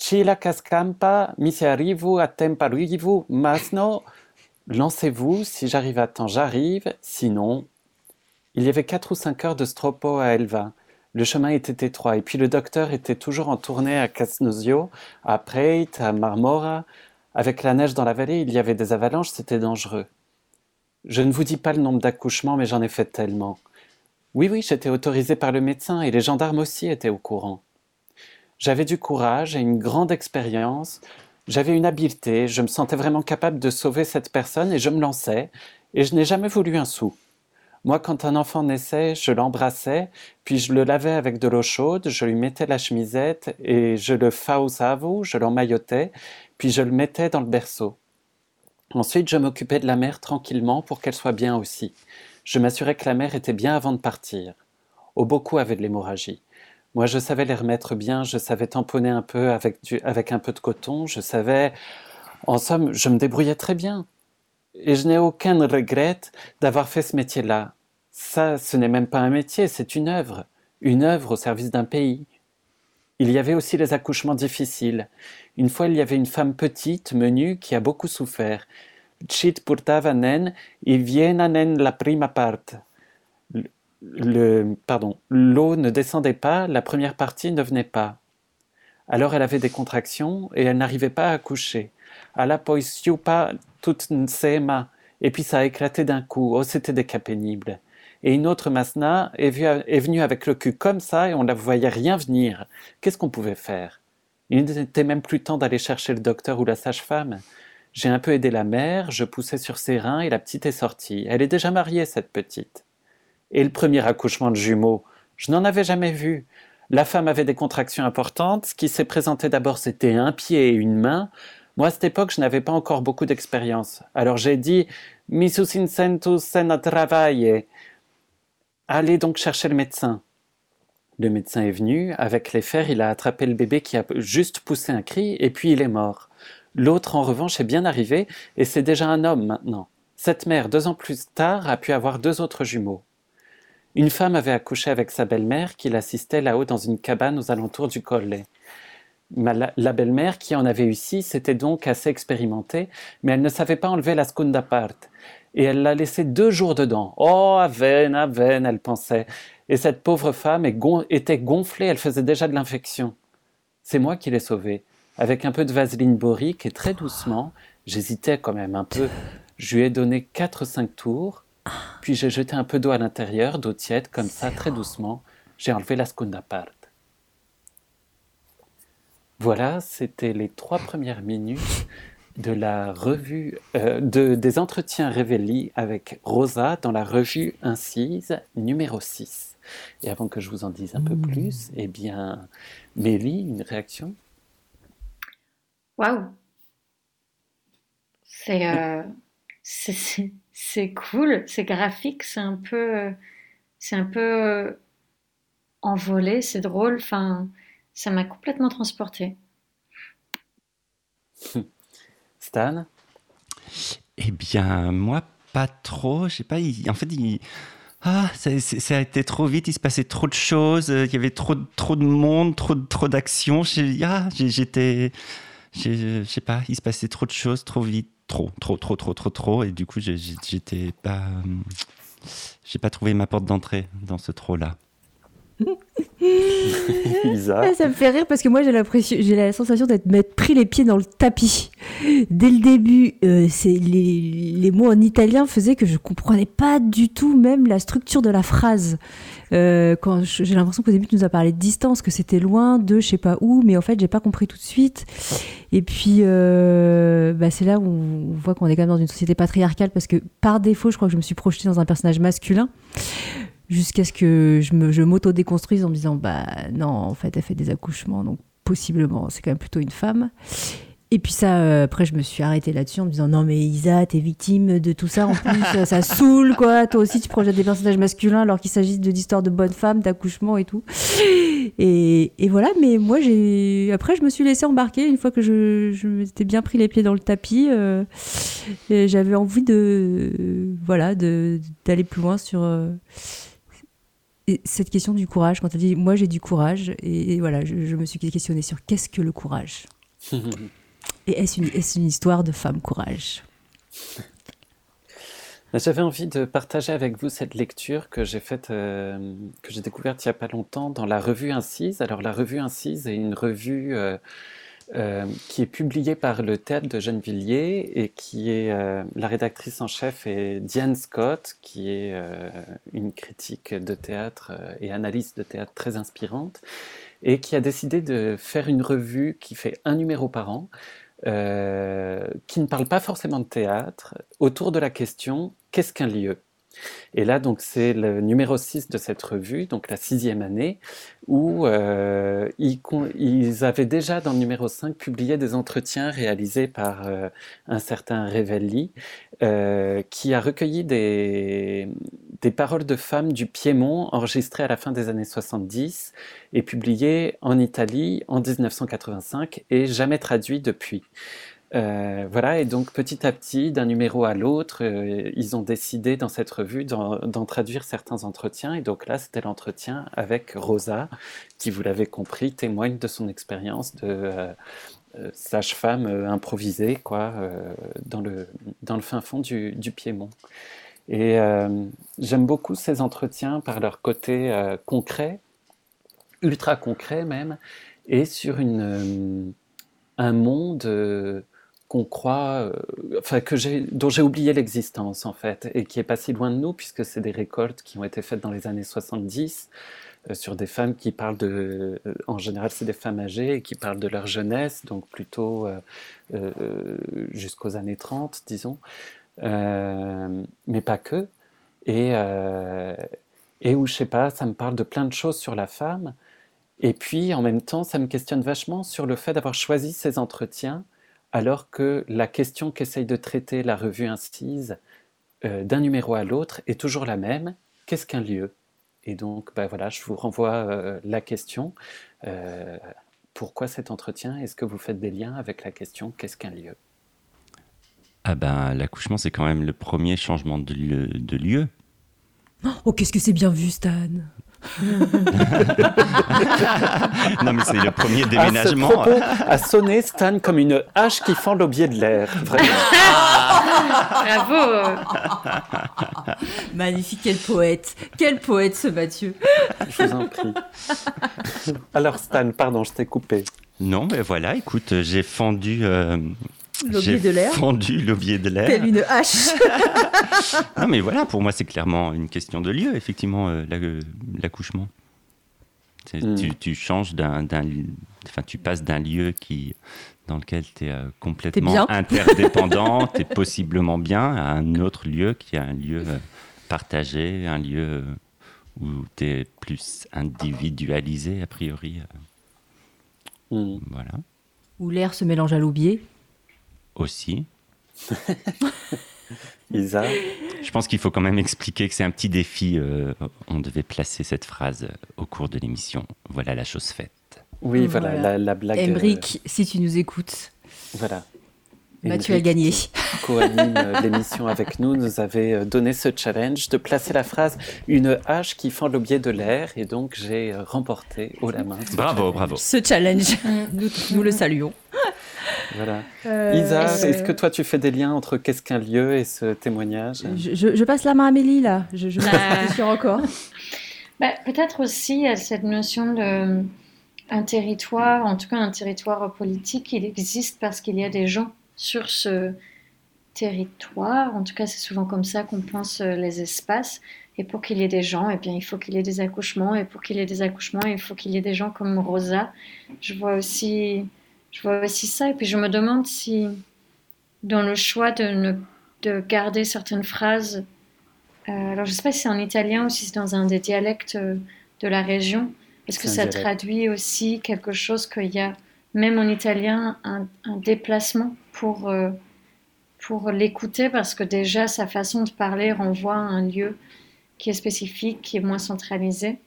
Chila cascampa, mi se arrivo a arrivo, masno, lancez-vous, si j'arrive à temps, j'arrive, sinon. Il y avait quatre ou cinq heures de Stropo à Elva. Le chemin était étroit, et puis le docteur était toujours en tournée à Casnosio, à Preit, à Marmora. Avec la neige dans la vallée, il y avait des avalanches, c'était dangereux. Je ne vous dis pas le nombre d'accouchements, mais j'en ai fait tellement. Oui, oui, j'étais autorisé par le médecin, et les gendarmes aussi étaient au courant. J'avais du courage et une grande expérience. J'avais une habileté. Je me sentais vraiment capable de sauver cette personne et je me lançais. Et je n'ai jamais voulu un sou. Moi, quand un enfant naissait, je l'embrassais, puis je le lavais avec de l'eau chaude, je lui mettais la chemisette et je le fausavo, je l'emmaillotais, puis je le mettais dans le berceau. Ensuite, je m'occupais de la mère tranquillement pour qu'elle soit bien aussi. Je m'assurais que la mère était bien avant de partir. Oh, beaucoup avaient de l'hémorragie. Moi, je savais les remettre bien, je savais tamponner un peu avec, un peu de coton, je savais... En somme, je me débrouillais très bien. Et je n'ai aucun regret d'avoir fait ce métier-là. Ça, ce n'est même pas un métier, c'est une œuvre. Une œuvre au service d'un pays. Il y avait aussi les accouchements difficiles. Une fois, il y avait une femme petite, menue, qui a beaucoup souffert. Le, pardon, l'eau ne descendait pas, la première partie ne venait pas. Alors elle avait des contractions et elle n'arrivait pas à nsema, et puis ça a éclaté d'un coup. Oh, c'était des cas pénibles. Et une autre masna est, venue avec le cul comme ça et on ne la voyait rien venir. Qu'est-ce qu'on pouvait faire? Il n'était même plus temps d'aller chercher le docteur ou la sage-femme. J'ai un peu aidé la mère, je poussais sur ses reins et la petite est sortie. Elle est déjà mariée, cette petite. Et le premier accouchement de jumeaux, je n'en avais jamais vu. La femme avait des contractions importantes. Ce qui s'est présenté d'abord, c'était un pied et une main. Moi, à cette époque, je n'avais pas encore beaucoup d'expérience. Alors j'ai dit, Misus incentus sen travaille. Allez donc chercher le médecin. Le médecin est venu, avec les fers, il a attrapé le bébé qui a juste poussé un cri, et puis il est mort. L'autre, en revanche, est bien arrivé, et c'est déjà un homme maintenant. Cette mère, deux ans plus tard, a pu avoir deux autres jumeaux. Une femme avait accouché avec sa belle-mère qui l'assistait là-haut dans une cabane aux alentours du Collet. La, belle-mère qui en avait eu six était donc assez expérimentée, mais elle ne savait pas enlever la scunda part. Et elle l'a laissé deux jours dedans. Oh, Aven, Aven, elle pensait. Et cette pauvre femme était gonflée, elle faisait déjà de l'infection. C'est moi qui l'ai sauvée. Avec un peu de vaseline borique et très doucement, j'hésitais quand même un peu. Je lui ai donné quatre cinq tours, puis j'ai jeté un peu d'eau à l'intérieur, d'eau tiède, comme ça, très doucement. J'ai enlevé la scunda part. Voilà, c'était les trois premières minutes de la revue, euh, de, des entretiens révélés avec Rosa dans la revue Incise numéro 6. Et avant que je vous en dise un peu mmh. plus, eh bien, Mélie, une réaction? Waouh euh, C'est c'est cool, c'est graphique, c'est un peu, c'est un peu euh, envolé, c'est drôle. Enfin, ça m'a complètement transporté. [laughs] Stan? Eh bien, moi, pas trop. Je sais pas. en fait, ah, ça, a été trop vite. Il se passait trop de choses. Il y avait trop, trop de monde, trop, trop d'actions. Ah, j'étais, je sais pas. Il se passait trop de choses, trop vite, trop, trop, trop, trop, trop, trop. Et du coup, j'étais pas, j'ai pas trouvé ma porte d'entrée dans ce trop [laughs] ça me fait rire parce que moi j'ai l'impression, j'ai la sensation d'être m'être pris les pieds dans le tapis. Dès le début, euh, c'est les, les, mots en italien faisaient que je comprenais pas du tout même la structure de la phrase. Euh, quand j'ai l'impression qu'au début tu nous as parlé de distance, que c'était loin de je sais pas où, mais en fait j'ai pas compris tout de suite. Et puis euh, bah, c'est là où on voit qu'on est quand même dans une société patriarcale parce que par défaut je crois que je me suis projetée dans un personnage masculin jusqu'à ce que je, me, je m'auto-déconstruise en me disant bah non, en fait, elle fait des accouchements, donc possiblement, c'est quand même plutôt une femme. Et puis ça, euh, après, je me suis arrêtée là-dessus en me disant non mais Isa, t'es victime de tout ça. En plus, ça, [laughs] saoule quoi. Toi aussi, tu projettes des personnages masculins alors qu'il s'agit de d'histoires de bonnes femmes, d'accouchement et tout. Et, et, voilà. Mais moi, j'ai après, je me suis laissée embarquer une fois que je, je m'étais bien pris les pieds dans le tapis. Euh, j'avais envie de voilà de d'aller plus loin sur. Euh, cette question du courage, quand tu as dit moi j'ai du courage, et, voilà, je, me suis questionné sur qu'est-ce que le courage [laughs] Et est-ce une, une, histoire de femme courage J'avais envie de partager avec vous cette lecture que j'ai faite, euh, que j'ai découverte il n'y a pas longtemps dans la revue Incise. Alors la revue Incise est une revue euh, euh, qui est publié par le Théâtre de Gennevilliers et qui est euh, la rédactrice en chef est Diane Scott, qui est euh, une critique de théâtre et analyste de théâtre très inspirante, et qui a décidé de faire une revue qui fait un numéro par an, qui ne parle pas forcément de théâtre, autour de la question qu'est-ce qu'un lieu? Et là, donc, c'est le numéro 6 de cette revue, donc la sixième année, où euh, ils, avaient déjà, dans le numéro 5, publié des entretiens réalisés par euh, un certain Revelli, euh, qui a recueilli des, des paroles de femmes du Piémont enregistrées à la fin des années 70 et publiées en Italie en 1985 et jamais traduites depuis. Euh, voilà, et donc petit à petit, d'un numéro à l'autre, euh, ils ont décidé dans cette revue d'en traduire certains entretiens. Et donc là, c'était l'entretien avec Rosa, qui, vous l'avez compris, témoigne de son expérience de euh, sage-femme improvisée, quoi, dans, le, dans le fin fond du, du Piémont. Et j'aime beaucoup ces entretiens par leur côté concret, ultra concret même, et sur une, un monde qu'on croit, euh, enfin que dont j'ai oublié l'existence en fait, et qui est pas si loin de nous puisque c'est des récoltes qui ont été faites dans les années 70 euh, sur des femmes qui parlent de, euh, en général c'est des femmes âgées qui parlent de leur jeunesse, donc plutôt jusqu'aux années 30 disons, mais pas que, et et où je sais pas, ça me parle de plein de choses sur la femme. Et puis, en même temps, ça me questionne vachement sur le fait d'avoir choisi ces entretiens alors que la question qu'essaye de traiter la revue Incise euh, d'un numéro à l'autre est toujours la même. Qu'est-ce qu'un lieu? Et donc, bah voilà, je vous renvoie euh, la question. Euh, pourquoi cet entretien? Est-ce que vous faites des liens avec la question qu'est-ce qu'un lieu? Ah ben, l'accouchement, c'est quand même le premier changement de lieu. De lieu. Oh, qu'est-ce que c'est bien vu, Stan? [laughs] non, mais c'est le premier Ah, ce déménagement. propos a sonné Stan comme une hache qui fend l'aubier de l'air. [laughs] Bravo [laughs] Magnifique, quel poète Quel poète, ce Mathieu Je vous en prie. Alors Stan, pardon, je t'ai coupé. Non, mais voilà, écoute, j'ai fendu. euh, j'ai de l'air Fendu l'aubier de l'air. Telle une hache [laughs] Non, mais voilà, pour moi, c'est clairement une question de lieu, effectivement, euh, euh, l'accouchement. Mm. tu, tu changes d'un, enfin, tu passes d'un lieu qui, dans lequel tu es complètement bien. interdépendant, [laughs] tu es possiblement bien, à un autre lieu qui est un lieu euh, partagé, un lieu euh, où tu es plus individualisé, a priori. euh, Hmm. Voilà. Où l'air se mélange à l'aubier. Aussi. [laughs] Isa, Je pense qu'il faut quand même expliquer que c'est un petit défi. euh, on devait placer cette phrase euh, au cours de l'émission. Voilà la chose faite. oui, voilà, Voilà. La, la blague. euh, Emric, si tu nous écoutes, voilà. Mathieu a Emric, gagné. [laughs] Co-anime euh, l'émission avec nous, nous avait euh, donné ce challenge de placer la phrase une hache qui fend l'aubier de l'air, et donc j'ai euh, remporté haut la main. Bravo, challenge. bravo. Ce challenge, nous, nous le saluons. Voilà. Euh, Isa, est-ce que- toi tu fais des liens entre qu'est-ce qu'un lieu et ce témoignage? Je, je- je passe la main à Amélie, là. Je, je Bah. je suis encore. Bah, Peut-être aussi il y a cette notion de un territoire, en tout cas un territoire politique, il existe parce qu'il y a des gens sur ce territoire. En tout cas, c'est souvent comme ça qu'on pense euh, les espaces. Et pour qu'il y ait des gens, eh bien, il faut qu'il y ait des accouchements. Et pour qu'il y ait des accouchements, il faut qu'il y ait des gens comme Rosa. Je vois aussi, je vois aussi ça. Et puis je me demande si, dans le choix de, ne, de garder certaines phrases euh, alors, je ne sais pas si c'est en italien ou si c'est dans un des dialectes euh, de la région. Est-ce que ça dialecte. traduit aussi quelque chose qu'il y a, même en italien, un, un déplacement pour, euh, pour l'écouter? Parce que déjà, sa façon de parler renvoie à un lieu qui est spécifique, qui est moins centralisé.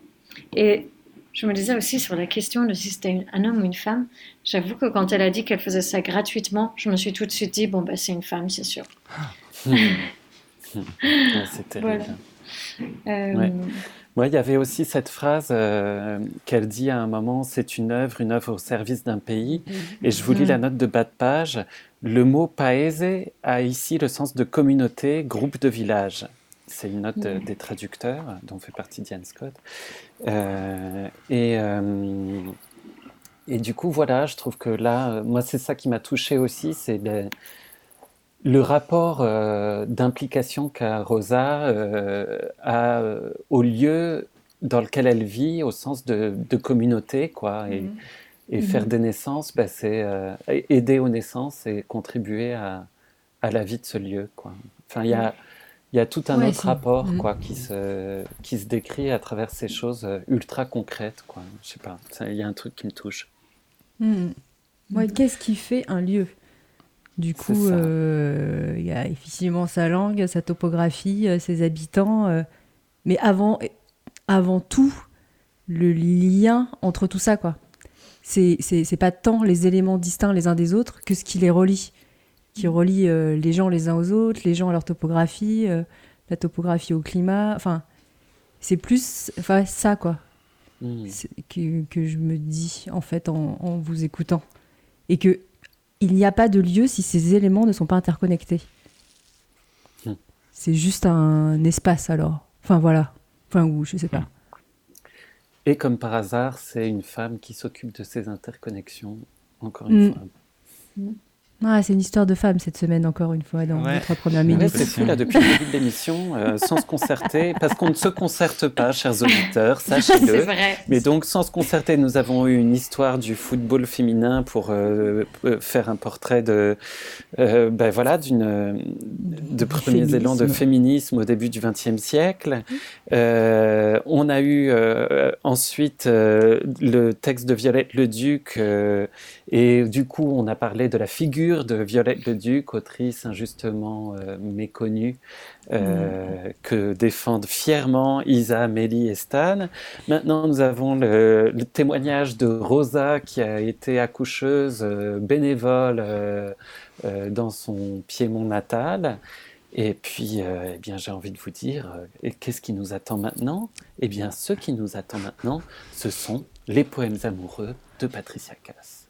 Et je me disais aussi sur la question de si c'était un homme ou une femme, j'avoue que quand elle a dit qu'elle faisait ça gratuitement, je me suis tout de suite dit, bon, bah, c'est une femme, c'est sûr. [laughs] Ouais, C'est terrible. Voilà. Euh, Ouais. Il y avait aussi cette phrase euh, qu'elle dit à un moment c'est une œuvre, une œuvre au service d'un pays. Et je vous lis Mhm. la note de bas de page. Le mot paese a ici le sens de communauté, groupe de village. C'est une note de- Mhm. des traducteurs, dont fait partie Diane Scott. Euh, et, euh, et du coup, voilà, je trouve que là, euh, moi, c'est ça qui m'a touché aussi, c'est le, le rapport euh, d'implication qu'a Rosa euh, à, euh, au lieu dans lequel elle vit, au sens de, de communauté, quoi. Et, Mhm. et Mhm. faire des naissances, bah, c'est euh, aider aux naissances et contribuer à, à la vie de ce lieu, quoi. Enfin, il y a, il y a tout un Ouais, autre rapport, Mhm. quoi, qui se, qui se décrit à travers ces choses euh, ultra concrètes, quoi. Je sais pas, il y a un truc qui me touche. Ouais, Qu'est-ce qui fait un lieu? Du coup, euh, il y a effectivement sa langue, sa topographie, euh, ses habitants, euh, mais avant, avant tout, le lien entre tout ça, quoi. C'est c'est- c'est pas tant les éléments distincts les uns des autres que ce qui les relie, qui relie euh, les gens les uns aux autres, les gens à leur topographie, euh, la topographie au climat. Enfin, c'est plus, enfin ça, quoi c'est- que, que je me dis en fait en, en vous écoutant et que il n'y a pas de lieu si ces éléments ne sont pas interconnectés. Hmm. C'est juste un espace alors. Enfin voilà. Enfin ou je sais pas. Et comme par hasard, c'est une femme qui s'occupe de ces interconnexions, encore une fois. Ah, c'est une histoire de femme cette semaine, encore une fois, dans Ouais. les trois premières minutes. c'est fou là depuis le début de l'émission, euh, sans se concerter, parce qu'on ne se concerte pas, chers auditeurs, [laughs] c'est sachez-le. vrai. Mais donc, sans se concerter, nous avons eu une histoire du football féminin pour euh, euh, faire un portrait de, euh, ben voilà, d'une, de premiers élans de féminisme. au début du XXe siècle. Euh, on a eu euh, ensuite euh, le texte de Violette Leduc, euh, et du coup, on a parlé de la figure de Violette Leduc, autrice injustement euh, méconnue, euh, que défendent fièrement Isa, Mélie et Stan. Maintenant, nous avons le, le témoignage de Rosa qui a été accoucheuse euh, bénévole dans son Piémont natal. Et puis, eh bien, j'ai envie de vous dire, qu'est-ce qui nous attend maintenant? Eh bien, ce qui nous attend maintenant, ce sont les poèmes amoureux de Patricia Cass.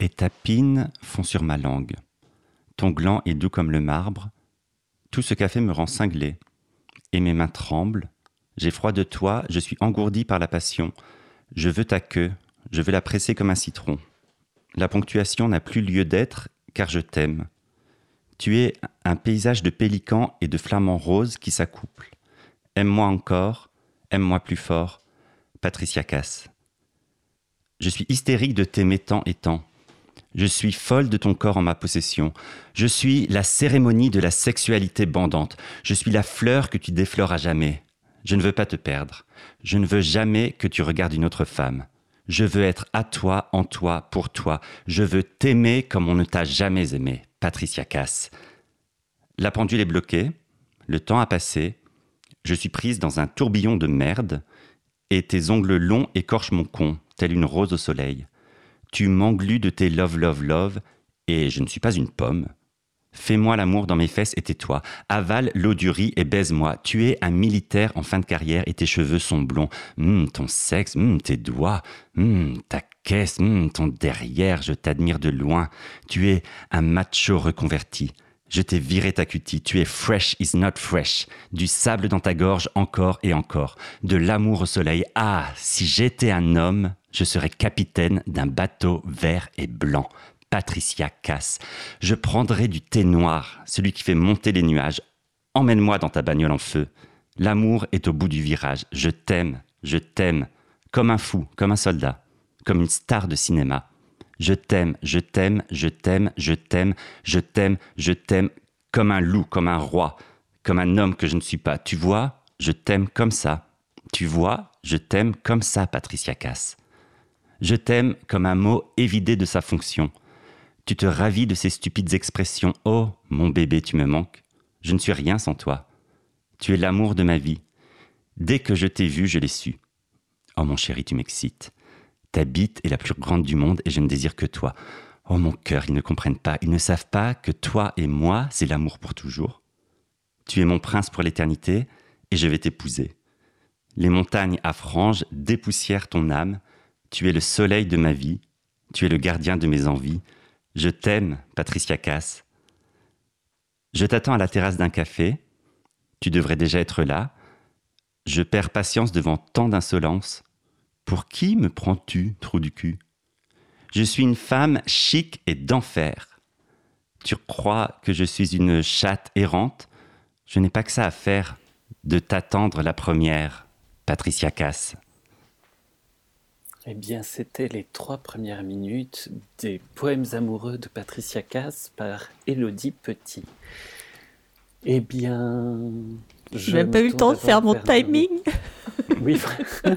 Et ta pine fond sur ma langue. Ton gland est doux comme le marbre. Tout ce café me rend cinglé. Et mes mains tremblent. J'ai froid de toi, je suis engourdi par la passion. Je veux ta queue, je veux la presser comme un citron. La ponctuation n'a plus lieu d'être, car je t'aime. Tu es un paysage de pélicans et de flamants roses qui s'accouplent. Aime-moi encore, aime-moi plus fort. Patricia Cass. Je suis hystérique de t'aimer tant et tant. Je suis folle de ton corps en ma possession. Je suis la cérémonie de la sexualité bandante. Je suis la fleur que tu déflores à jamais. Je ne veux pas te perdre. Je ne veux jamais que tu regardes une autre femme. Je veux être à toi, en toi, pour toi. Je veux t'aimer comme on ne t'a jamais aimé. Patricia Cass. La pendule est bloquée. Le temps a passé. Je suis prise dans un tourbillon de merde. Et tes ongles longs écorchent mon con, telle une rose au soleil. Tu m'englues de tes love, love, love, et je ne suis pas une pomme. Fais-moi l'amour dans mes fesses et tais-toi. Avale l'eau du riz et baise-moi. Tu es un militaire en fin de carrière et tes cheveux sont blonds. Hum, ton sexe, hum, tes doigts, hum, ta caisse, hum, ton derrière, je t'admire de loin. Tu es un macho reconverti. Je t'ai viré ta cutie. Tu es fresh is not fresh. Du sable dans ta gorge encore et encore. De l'amour au soleil. Ah, si j'étais un homme, je serais capitaine d'un bateau vert et blanc. Patricia Cass. Je prendrai du thé noir, celui qui fait monter les nuages. Emmène-moi dans ta bagnole en feu. L'amour est au bout du virage. Je t'aime, je t'aime. Comme un fou, comme un soldat, comme une star de cinéma. Je t'aime, je t'aime, je t'aime, je t'aime, je t'aime, je t'aime, comme un loup, comme un roi, comme un homme que je ne suis pas. Tu vois, je t'aime comme ça. Tu vois, je t'aime comme ça, Patricia Cass. Je t'aime comme un mot évidé de sa fonction. Tu te ravis de ces stupides expressions. Oh, mon bébé, tu me manques. Je ne suis rien sans toi. Tu es l'amour de ma vie. Dès que je t'ai vu, je l'ai su. Oh, mon chéri, tu m'excites. Ta bite est la plus grande du monde et je ne désire que toi. Oh, mon cœur, ils ne comprennent pas. Ils ne savent pas que toi et moi, c'est l'amour pour toujours. Tu es mon prince pour l'éternité et je vais t'épouser. Les montagnes à franges dépoussièrent ton âme. Tu es le soleil de ma vie. Tu es le gardien de mes envies. Je t'aime, Patricia Cass. Je t'attends à la terrasse d'un café. Tu devrais déjà être là. Je perds patience devant tant d'insolence. Pour qui me prends-tu, trou du cul? Je suis une femme chic et d'enfer. Tu crois que je suis une chatte errante? Je n'ai pas que ça à faire de t'attendre la première, Patricia Cass. Eh bien, c'était les trois premières minutes des poèmes amoureux de Patricia Cass par Élodie Petit. Eh bien, je J'ai même pas eu le temps de faire mon timing. Oui. [laughs]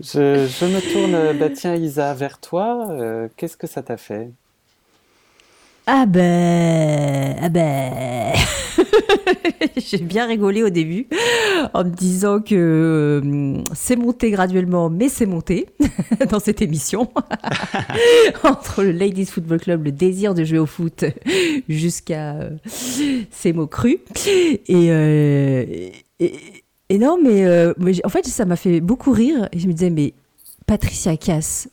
je, je me tourne, bah tiens Isa, vers toi. Euh, Qu'est-ce que ça t'a fait? Ah ben, ah ben, [laughs] [laughs] j'ai bien rigolé au début en me disant que euh, c'est monté graduellement, mais c'est monté [laughs] dans cette émission [laughs] entre le Ladies Football Club, le désir de jouer au foot, jusqu'à euh, ces mots crus. Et, euh, non, mais, euh, en fait, ça m'a fait beaucoup rire et je me disais, mais Patricia Cass,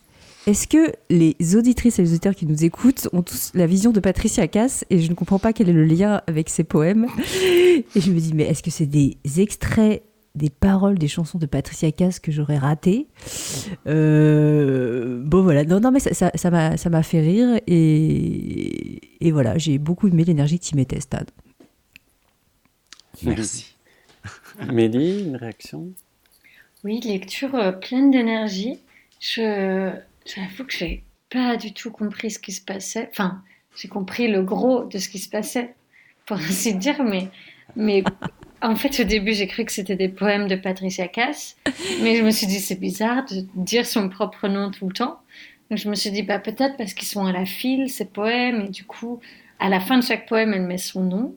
est-ce que les auditrices et les auditeurs qui nous écoutent ont tous la vision de Patricia Cass et je ne comprends pas quel est le lien avec ses poèmes [laughs] Et je me dis, mais est-ce que c'est des extraits des paroles des chansons de Patricia Cass que j'aurais ratées? Euh, bon voilà, non, non mais ça m'a ça, m'a ça m'a fait rire et, et voilà, j'ai beaucoup aimé l'énergie que tu mettais, Stade. Merci. [laughs] Mélie, une réaction? Oui, lecture euh, pleine d'énergie. Je, j'avoue que j'ai pas du tout compris ce qui se passait. Enfin, j'ai compris le gros de ce qui se passait, pour ainsi dire, mais, mais en fait, au début, j'ai cru que c'était des poèmes de Patricia Cass, mais je me suis dit, c'est bizarre de dire son propre nom tout le temps. Donc, je me suis dit, bah, peut-être parce qu'ils sont à la file, ces poèmes, et du coup, à la fin de chaque poème, elle met son nom.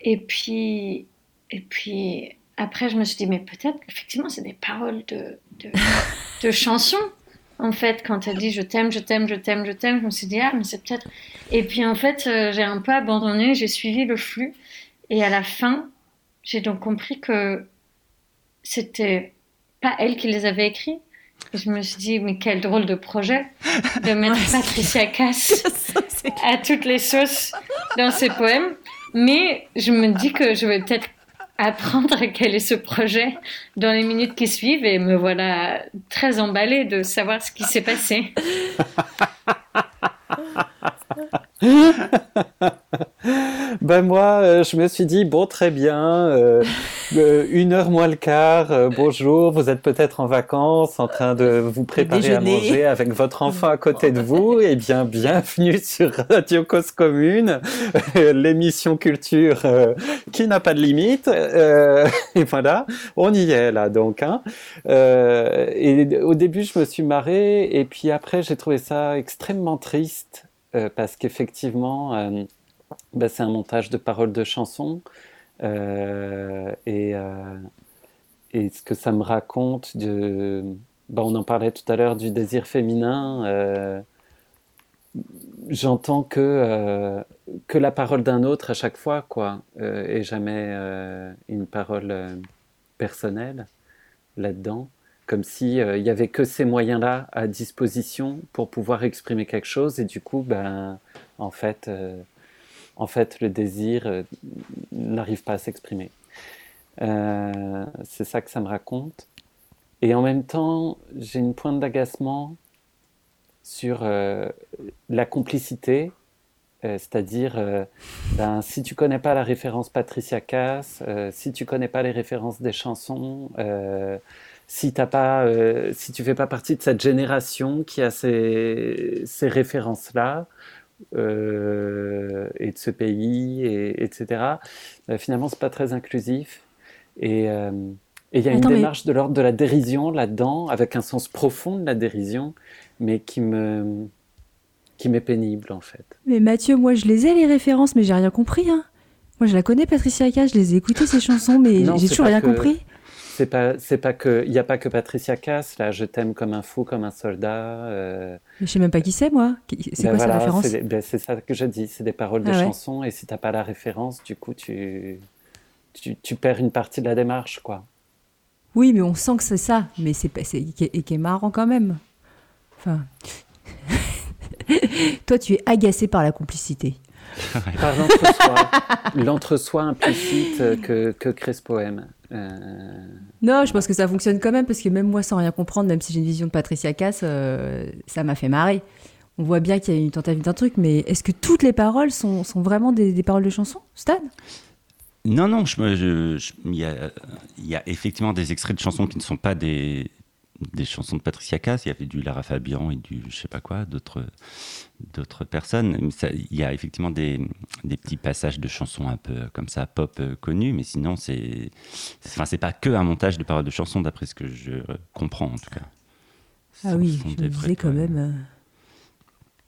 Et puis, et puis après, je me suis dit, mais peut-être qu'effectivement, c'est des paroles de, de chansons en fait, quand elle dit je t'aime, je t'aime, je t'aime, je t'aime, je me suis dit, ah, mais c'est peut-être. Et puis, en fait, euh, j'ai un peu abandonné, j'ai suivi le flux. Et à la fin, j'ai donc compris que c'était pas elle qui les avait écrits. Et je me suis dit, mais quel drôle de projet de [laughs] mettre Patricia Cass [laughs] à toutes les sauces dans ses poèmes. Mais je me dis que je vais peut-être apprendre [laughs] quel est ce projet dans les minutes qui suivent et me voilà très emballée de savoir ce qui s'est passé. [laughs] [laughs] ben moi, euh, je me suis dit, bon, très bien, euh, euh, une heure moins le quart, bonjour, vous êtes peut-être en vacances, en train de vous préparer à manger avec votre enfant à côté de vous, et eh bien, bienvenue [laughs] sur Radio Cause Commune, l'émission culture qui n'a pas de limite, [laughs] et voilà, on y est là donc. Hein. et au début, je me suis marré, et puis après, j'ai trouvé ça extrêmement triste parce qu'effectivement, euh, bah, c'est un montage de paroles de chansons. Euh, et, et, ce que ça me raconte de. Bah, on en parlait tout à l'heure du désir féminin. J'entends que, que la parole d'un autre à chaque fois, quoi, et jamais une parole personnelle là-dedans comme si euh, il y avait que ces moyens-là à disposition pour pouvoir exprimer quelque chose. Et du coup ben en fait euh, en fait le désir euh, n'arrive pas à s'exprimer. C'est ça que ça me raconte. Et en même temps j'ai une pointe d'agacement sur la complicité. C'est-à-dire, ben, si tu connais pas la référence Patricia Cass, si tu connais pas les références des chansons, si t'as pas, euh, si tu fais pas partie de cette génération qui a ces, ces références-là euh, et de ce pays, et, etc. Euh, finalement, c'est pas très inclusif. Et euh, il y a une démarche de l'ordre de la dérision là-dedans, avec un sens profond de la dérision, mais qui me qui m'est pénible en fait. Mais Mathieu, moi je les ai les références, mais j'ai rien compris. Hein. Moi je la connais, Patricia K, je les ai écoutées ces chansons, mais j'ai toujours rien compris c'est pas c'est pas que il y a pas que Patricia Cass là je t'aime comme un fou comme un soldat euh... je sais même pas qui c'est moi. C'est ben quoi voilà, sa référence ben c'est ça que je dis c'est des paroles de ah chansons et si t'as pas la référence du coup tu, tu, tu perds une partie de la démarche quoi. Oui mais on sent que c'est ça mais c'est et qui est marrant quand même. Enfin. [laughs] Toi tu es agacé par la complicité par l'entre-soi. L'entre-soi implicite que, que crée ce poème. Euh, non, je pense que ça fonctionne quand même parce que même moi, sans rien comprendre, même si j'ai une vision de Patricia Cass, euh, ça m'a fait marrer. On voit bien qu'il y a une tentative d'un truc, mais est-ce que toutes les paroles sont, sont vraiment des, paroles de chansons, Stan? Non, non, il je, y, a, y, a, effectivement des extraits de chansons qui ne sont pas des, des chansons de Patricia Cass, il y avait du Lara Fabian et du je sais pas quoi, d'autres d'autres personnes. Il y a effectivement des, des, petits passages de chansons un peu comme ça, pop euh, connues, mais sinon c'est enfin c'est pas que un montage de paroles de chansons d'après ce que je comprends en tout cas. Ah oui, je me disais quand même.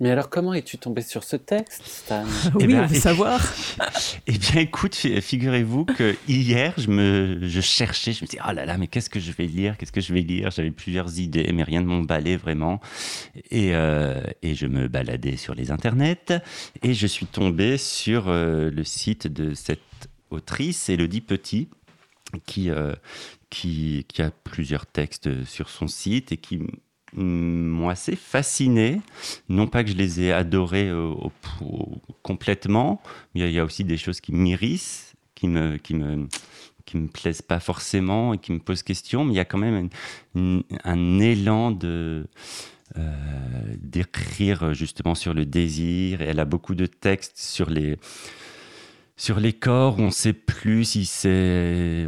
Mais alors, comment es-tu tombé sur ce texte, Stan? [laughs] Oui, eh ben, on veut savoir. [laughs] eh bien, écoute, figurez-vous que hier, je, me, je cherchais, je me disais, oh là là, mais qu'est-ce que je vais lire Qu'est-ce que je vais lire? J'avais plusieurs idées, mais rien ne m'emballait vraiment. Et, euh, et, je me baladais sur les internets et je suis tombé sur euh, le site de cette autrice, Elodie Petit, qui, euh, qui, qui a plusieurs textes sur son site et qui m'ont assez fasciné. Non pas que je les ai adorés complètement, mais il y, a aussi des choses qui m'irrissent, qui me, qui me, qui me plaisent pas forcément et qui me posent question, mais il y a quand même un élan de euh, d'écrire justement sur le désir. Et elle a beaucoup de textes sur les sur les corps, on sait plus si c'est,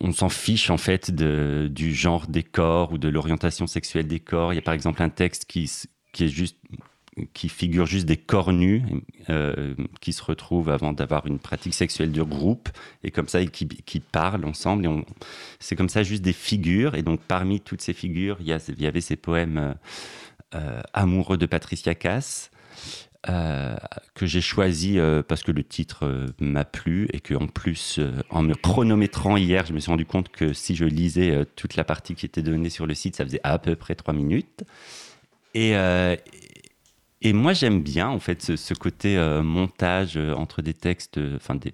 on, s'en fiche en fait de, du genre des corps ou de l'orientation sexuelle des corps. Il y a par exemple un texte qui, qui figure juste des corps nus euh, qui se retrouvent avant d'avoir une pratique sexuelle de groupe et comme ça qui, qui parlent ensemble et c'est comme ça juste des figures et donc parmi toutes ces figures il y, avait ces poèmes euh, amoureux de Patricia Cass euh, que j'ai choisi parce que le titre m'a plu et que en plus en me chronométrant hier je me suis rendu compte que si je lisais toute la partie qui était donnée sur le site ça faisait à peu près trois minutes et, et moi, j'aime bien, en fait, ce, côté euh, montage euh, entre des textes, euh, enfin, des,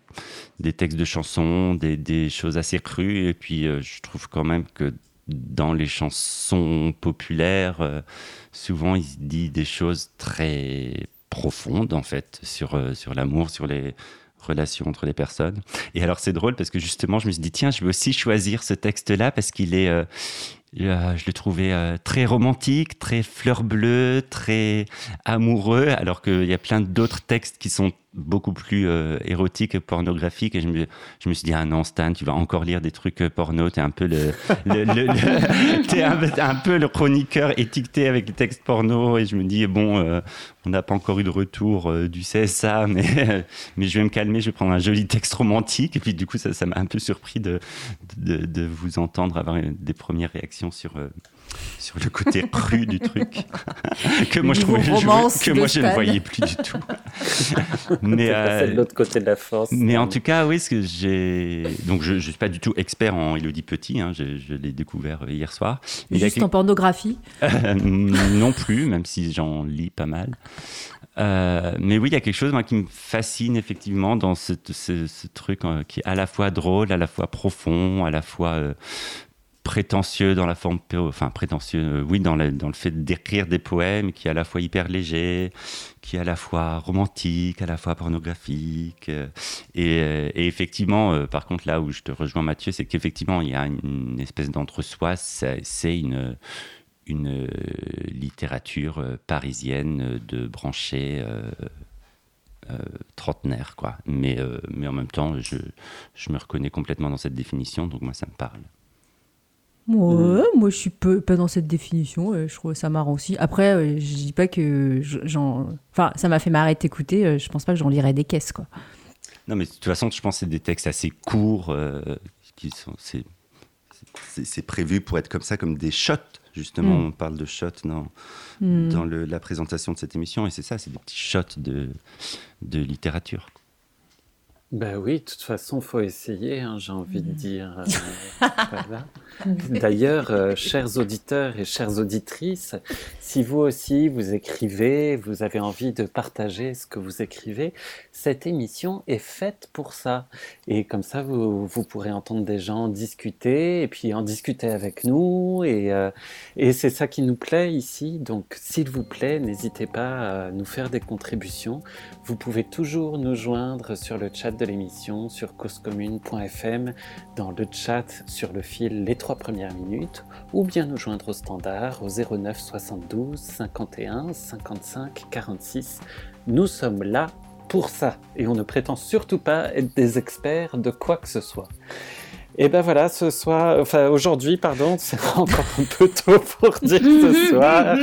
des, textes de chansons, des, des, choses assez crues. Et puis, je trouve quand même que dans les chansons populaires, souvent, il se dit des choses très profondes, en fait, sur, sur l'amour, sur les relations entre les personnes. Et alors, c'est drôle parce que justement, je me suis dit, tiens, je vais aussi choisir ce texte-là parce qu'il est euh, je l'ai trouvé euh, très romantique, très fleur bleue, très amoureux, alors qu'il y a plein d'autres textes qui sont beaucoup plus euh, érotique et pornographique. Et je me, je me suis dit, ah non, Stan, tu vas encore lire des trucs euh, porno. T'es un peu le, [laughs] es un, peu le chroniqueur étiqueté avec les textes porno. Et je me dis, bon, euh, on n'a pas encore eu de retour du CSA, [laughs] mais, mais je vais me calmer, je vais prendre un joli texte romantique. Et puis, du coup, ça, m'a un peu surpris de, de, vous entendre avoir des premières réactions sur sur le côté [laughs] cru du truc [laughs] que moi je trouvais que moi je ne voyais plus du tout. [laughs] mais euh, de l'autre côté de la force. Mais en tout cas, oui, ce que j'ai donc je, ne suis pas du tout expert en Elodie Petit. Hein, je, l'ai découvert hier soir. Mais Juste en pornographie. non plus, même si j'en lis pas mal. Euh, mais oui, il y a quelque chose moi, qui me fascine effectivement dans ce, ce, truc euh, qui est à la fois drôle, à la fois profond, à la fois euh, prétentieux dans la forme, enfin prétentieux, euh, oui, dans, le fait d'écrire des poèmes qui est à la fois hyper léger, qui est à la fois romantique, à la fois pornographique. Euh, euh, et, effectivement, par contre, là où je te rejoins Mathieu, c'est qu'effectivement, il y a une espèce d'entre-soi, c'est une, une littérature parisienne de branchés. trentenaire quoi mais mais en même temps je, je me reconnais complètement dans cette définition donc moi ça me parle moi, moi, je suis peu, pas dans cette définition. je trouve ça marrant aussi. Après, je dis pas que j'en. Enfin, ça m'a fait marrer d'écouter. Je pense pas que j'en lirais des caisses, quoi. Non, mais de toute façon, je pense que c'est des textes assez courts. Euh, qui sont, c'est, c'est, prévu pour être comme ça, comme des shots. Justement, mm. on parle de shots dans, mm. dans le, la présentation de cette émission. Et c'est ça, c'est des petits shots de, de littérature. Ben oui, de toute façon, faut essayer, hein, j'ai envie de dire. Euh, [laughs] D'ailleurs, euh, chers auditeurs et chères auditrices, si vous aussi vous écrivez, vous avez envie de partager ce que vous écrivez, cette émission est faite pour ça. Et comme ça, vous, vous pourrez entendre des gens discuter et puis en discuter avec nous. Et, euh, et c'est ça qui nous plaît ici. Donc, s'il vous plaît, n'hésitez pas à nous faire des contributions. Vous pouvez toujours nous joindre sur le chat de l'émission sur causecommune.fm, dans le chat sur le fil Les Trois Premières Minutes, ou bien nous joindre au standard au 09 72 51 55 46. Nous sommes là pour ça et on ne prétend surtout pas être des experts de quoi que ce soit. Et ben voilà, ce soir, enfin aujourd'hui, pardon, [laughs] c'est encore un peu tôt pour dire ce [laughs] soir.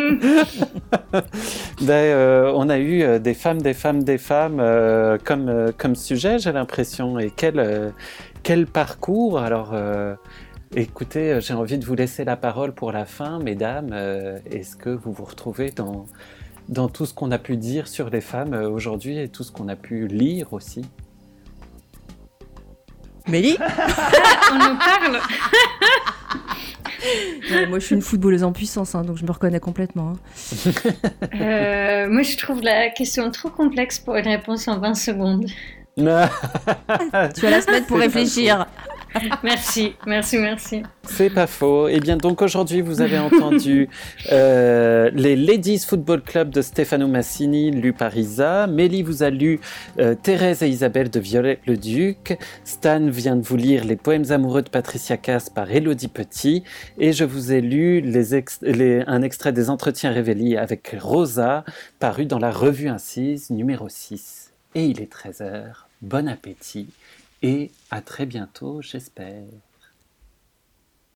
ben, euh, on a eu euh, des femmes, des femmes, des femmes euh, comme, comme sujet, j'ai l'impression. Et quel, quel parcours Alors, écoutez, j'ai envie de vous laisser la parole pour la fin, mesdames. Est-ce que vous vous retrouvez dans, dans tout ce qu'on a pu dire sur les femmes aujourd'hui et tout ce qu'on a pu lire aussi? Mélie [laughs] On en parle Moi, je suis une footballeuse en puissance, hein, donc je me reconnais complètement. Hein. Euh, moi, je trouve la question trop complexe pour une réponse en 20 secondes. [laughs] tu vas la semaine pour réfléchir. [laughs] merci, merci, merci. C'est pas faux. Eh bien, donc aujourd'hui, vous avez entendu [laughs] euh, les Ladies Football Club de Stefano Massini, lu par Isa. Mélie vous a lu euh, Thérèse et Isabelle de Violette-le-Duc. Stan vient de vous lire Les Poèmes amoureux de Patricia Cass par Elodie Petit. Et je vous ai lu un extrait des Entretiens révélés avec Rosa, paru dans la revue Incise numéro 6. Et il est 13h. Bon appétit et à très bientôt, j'espère.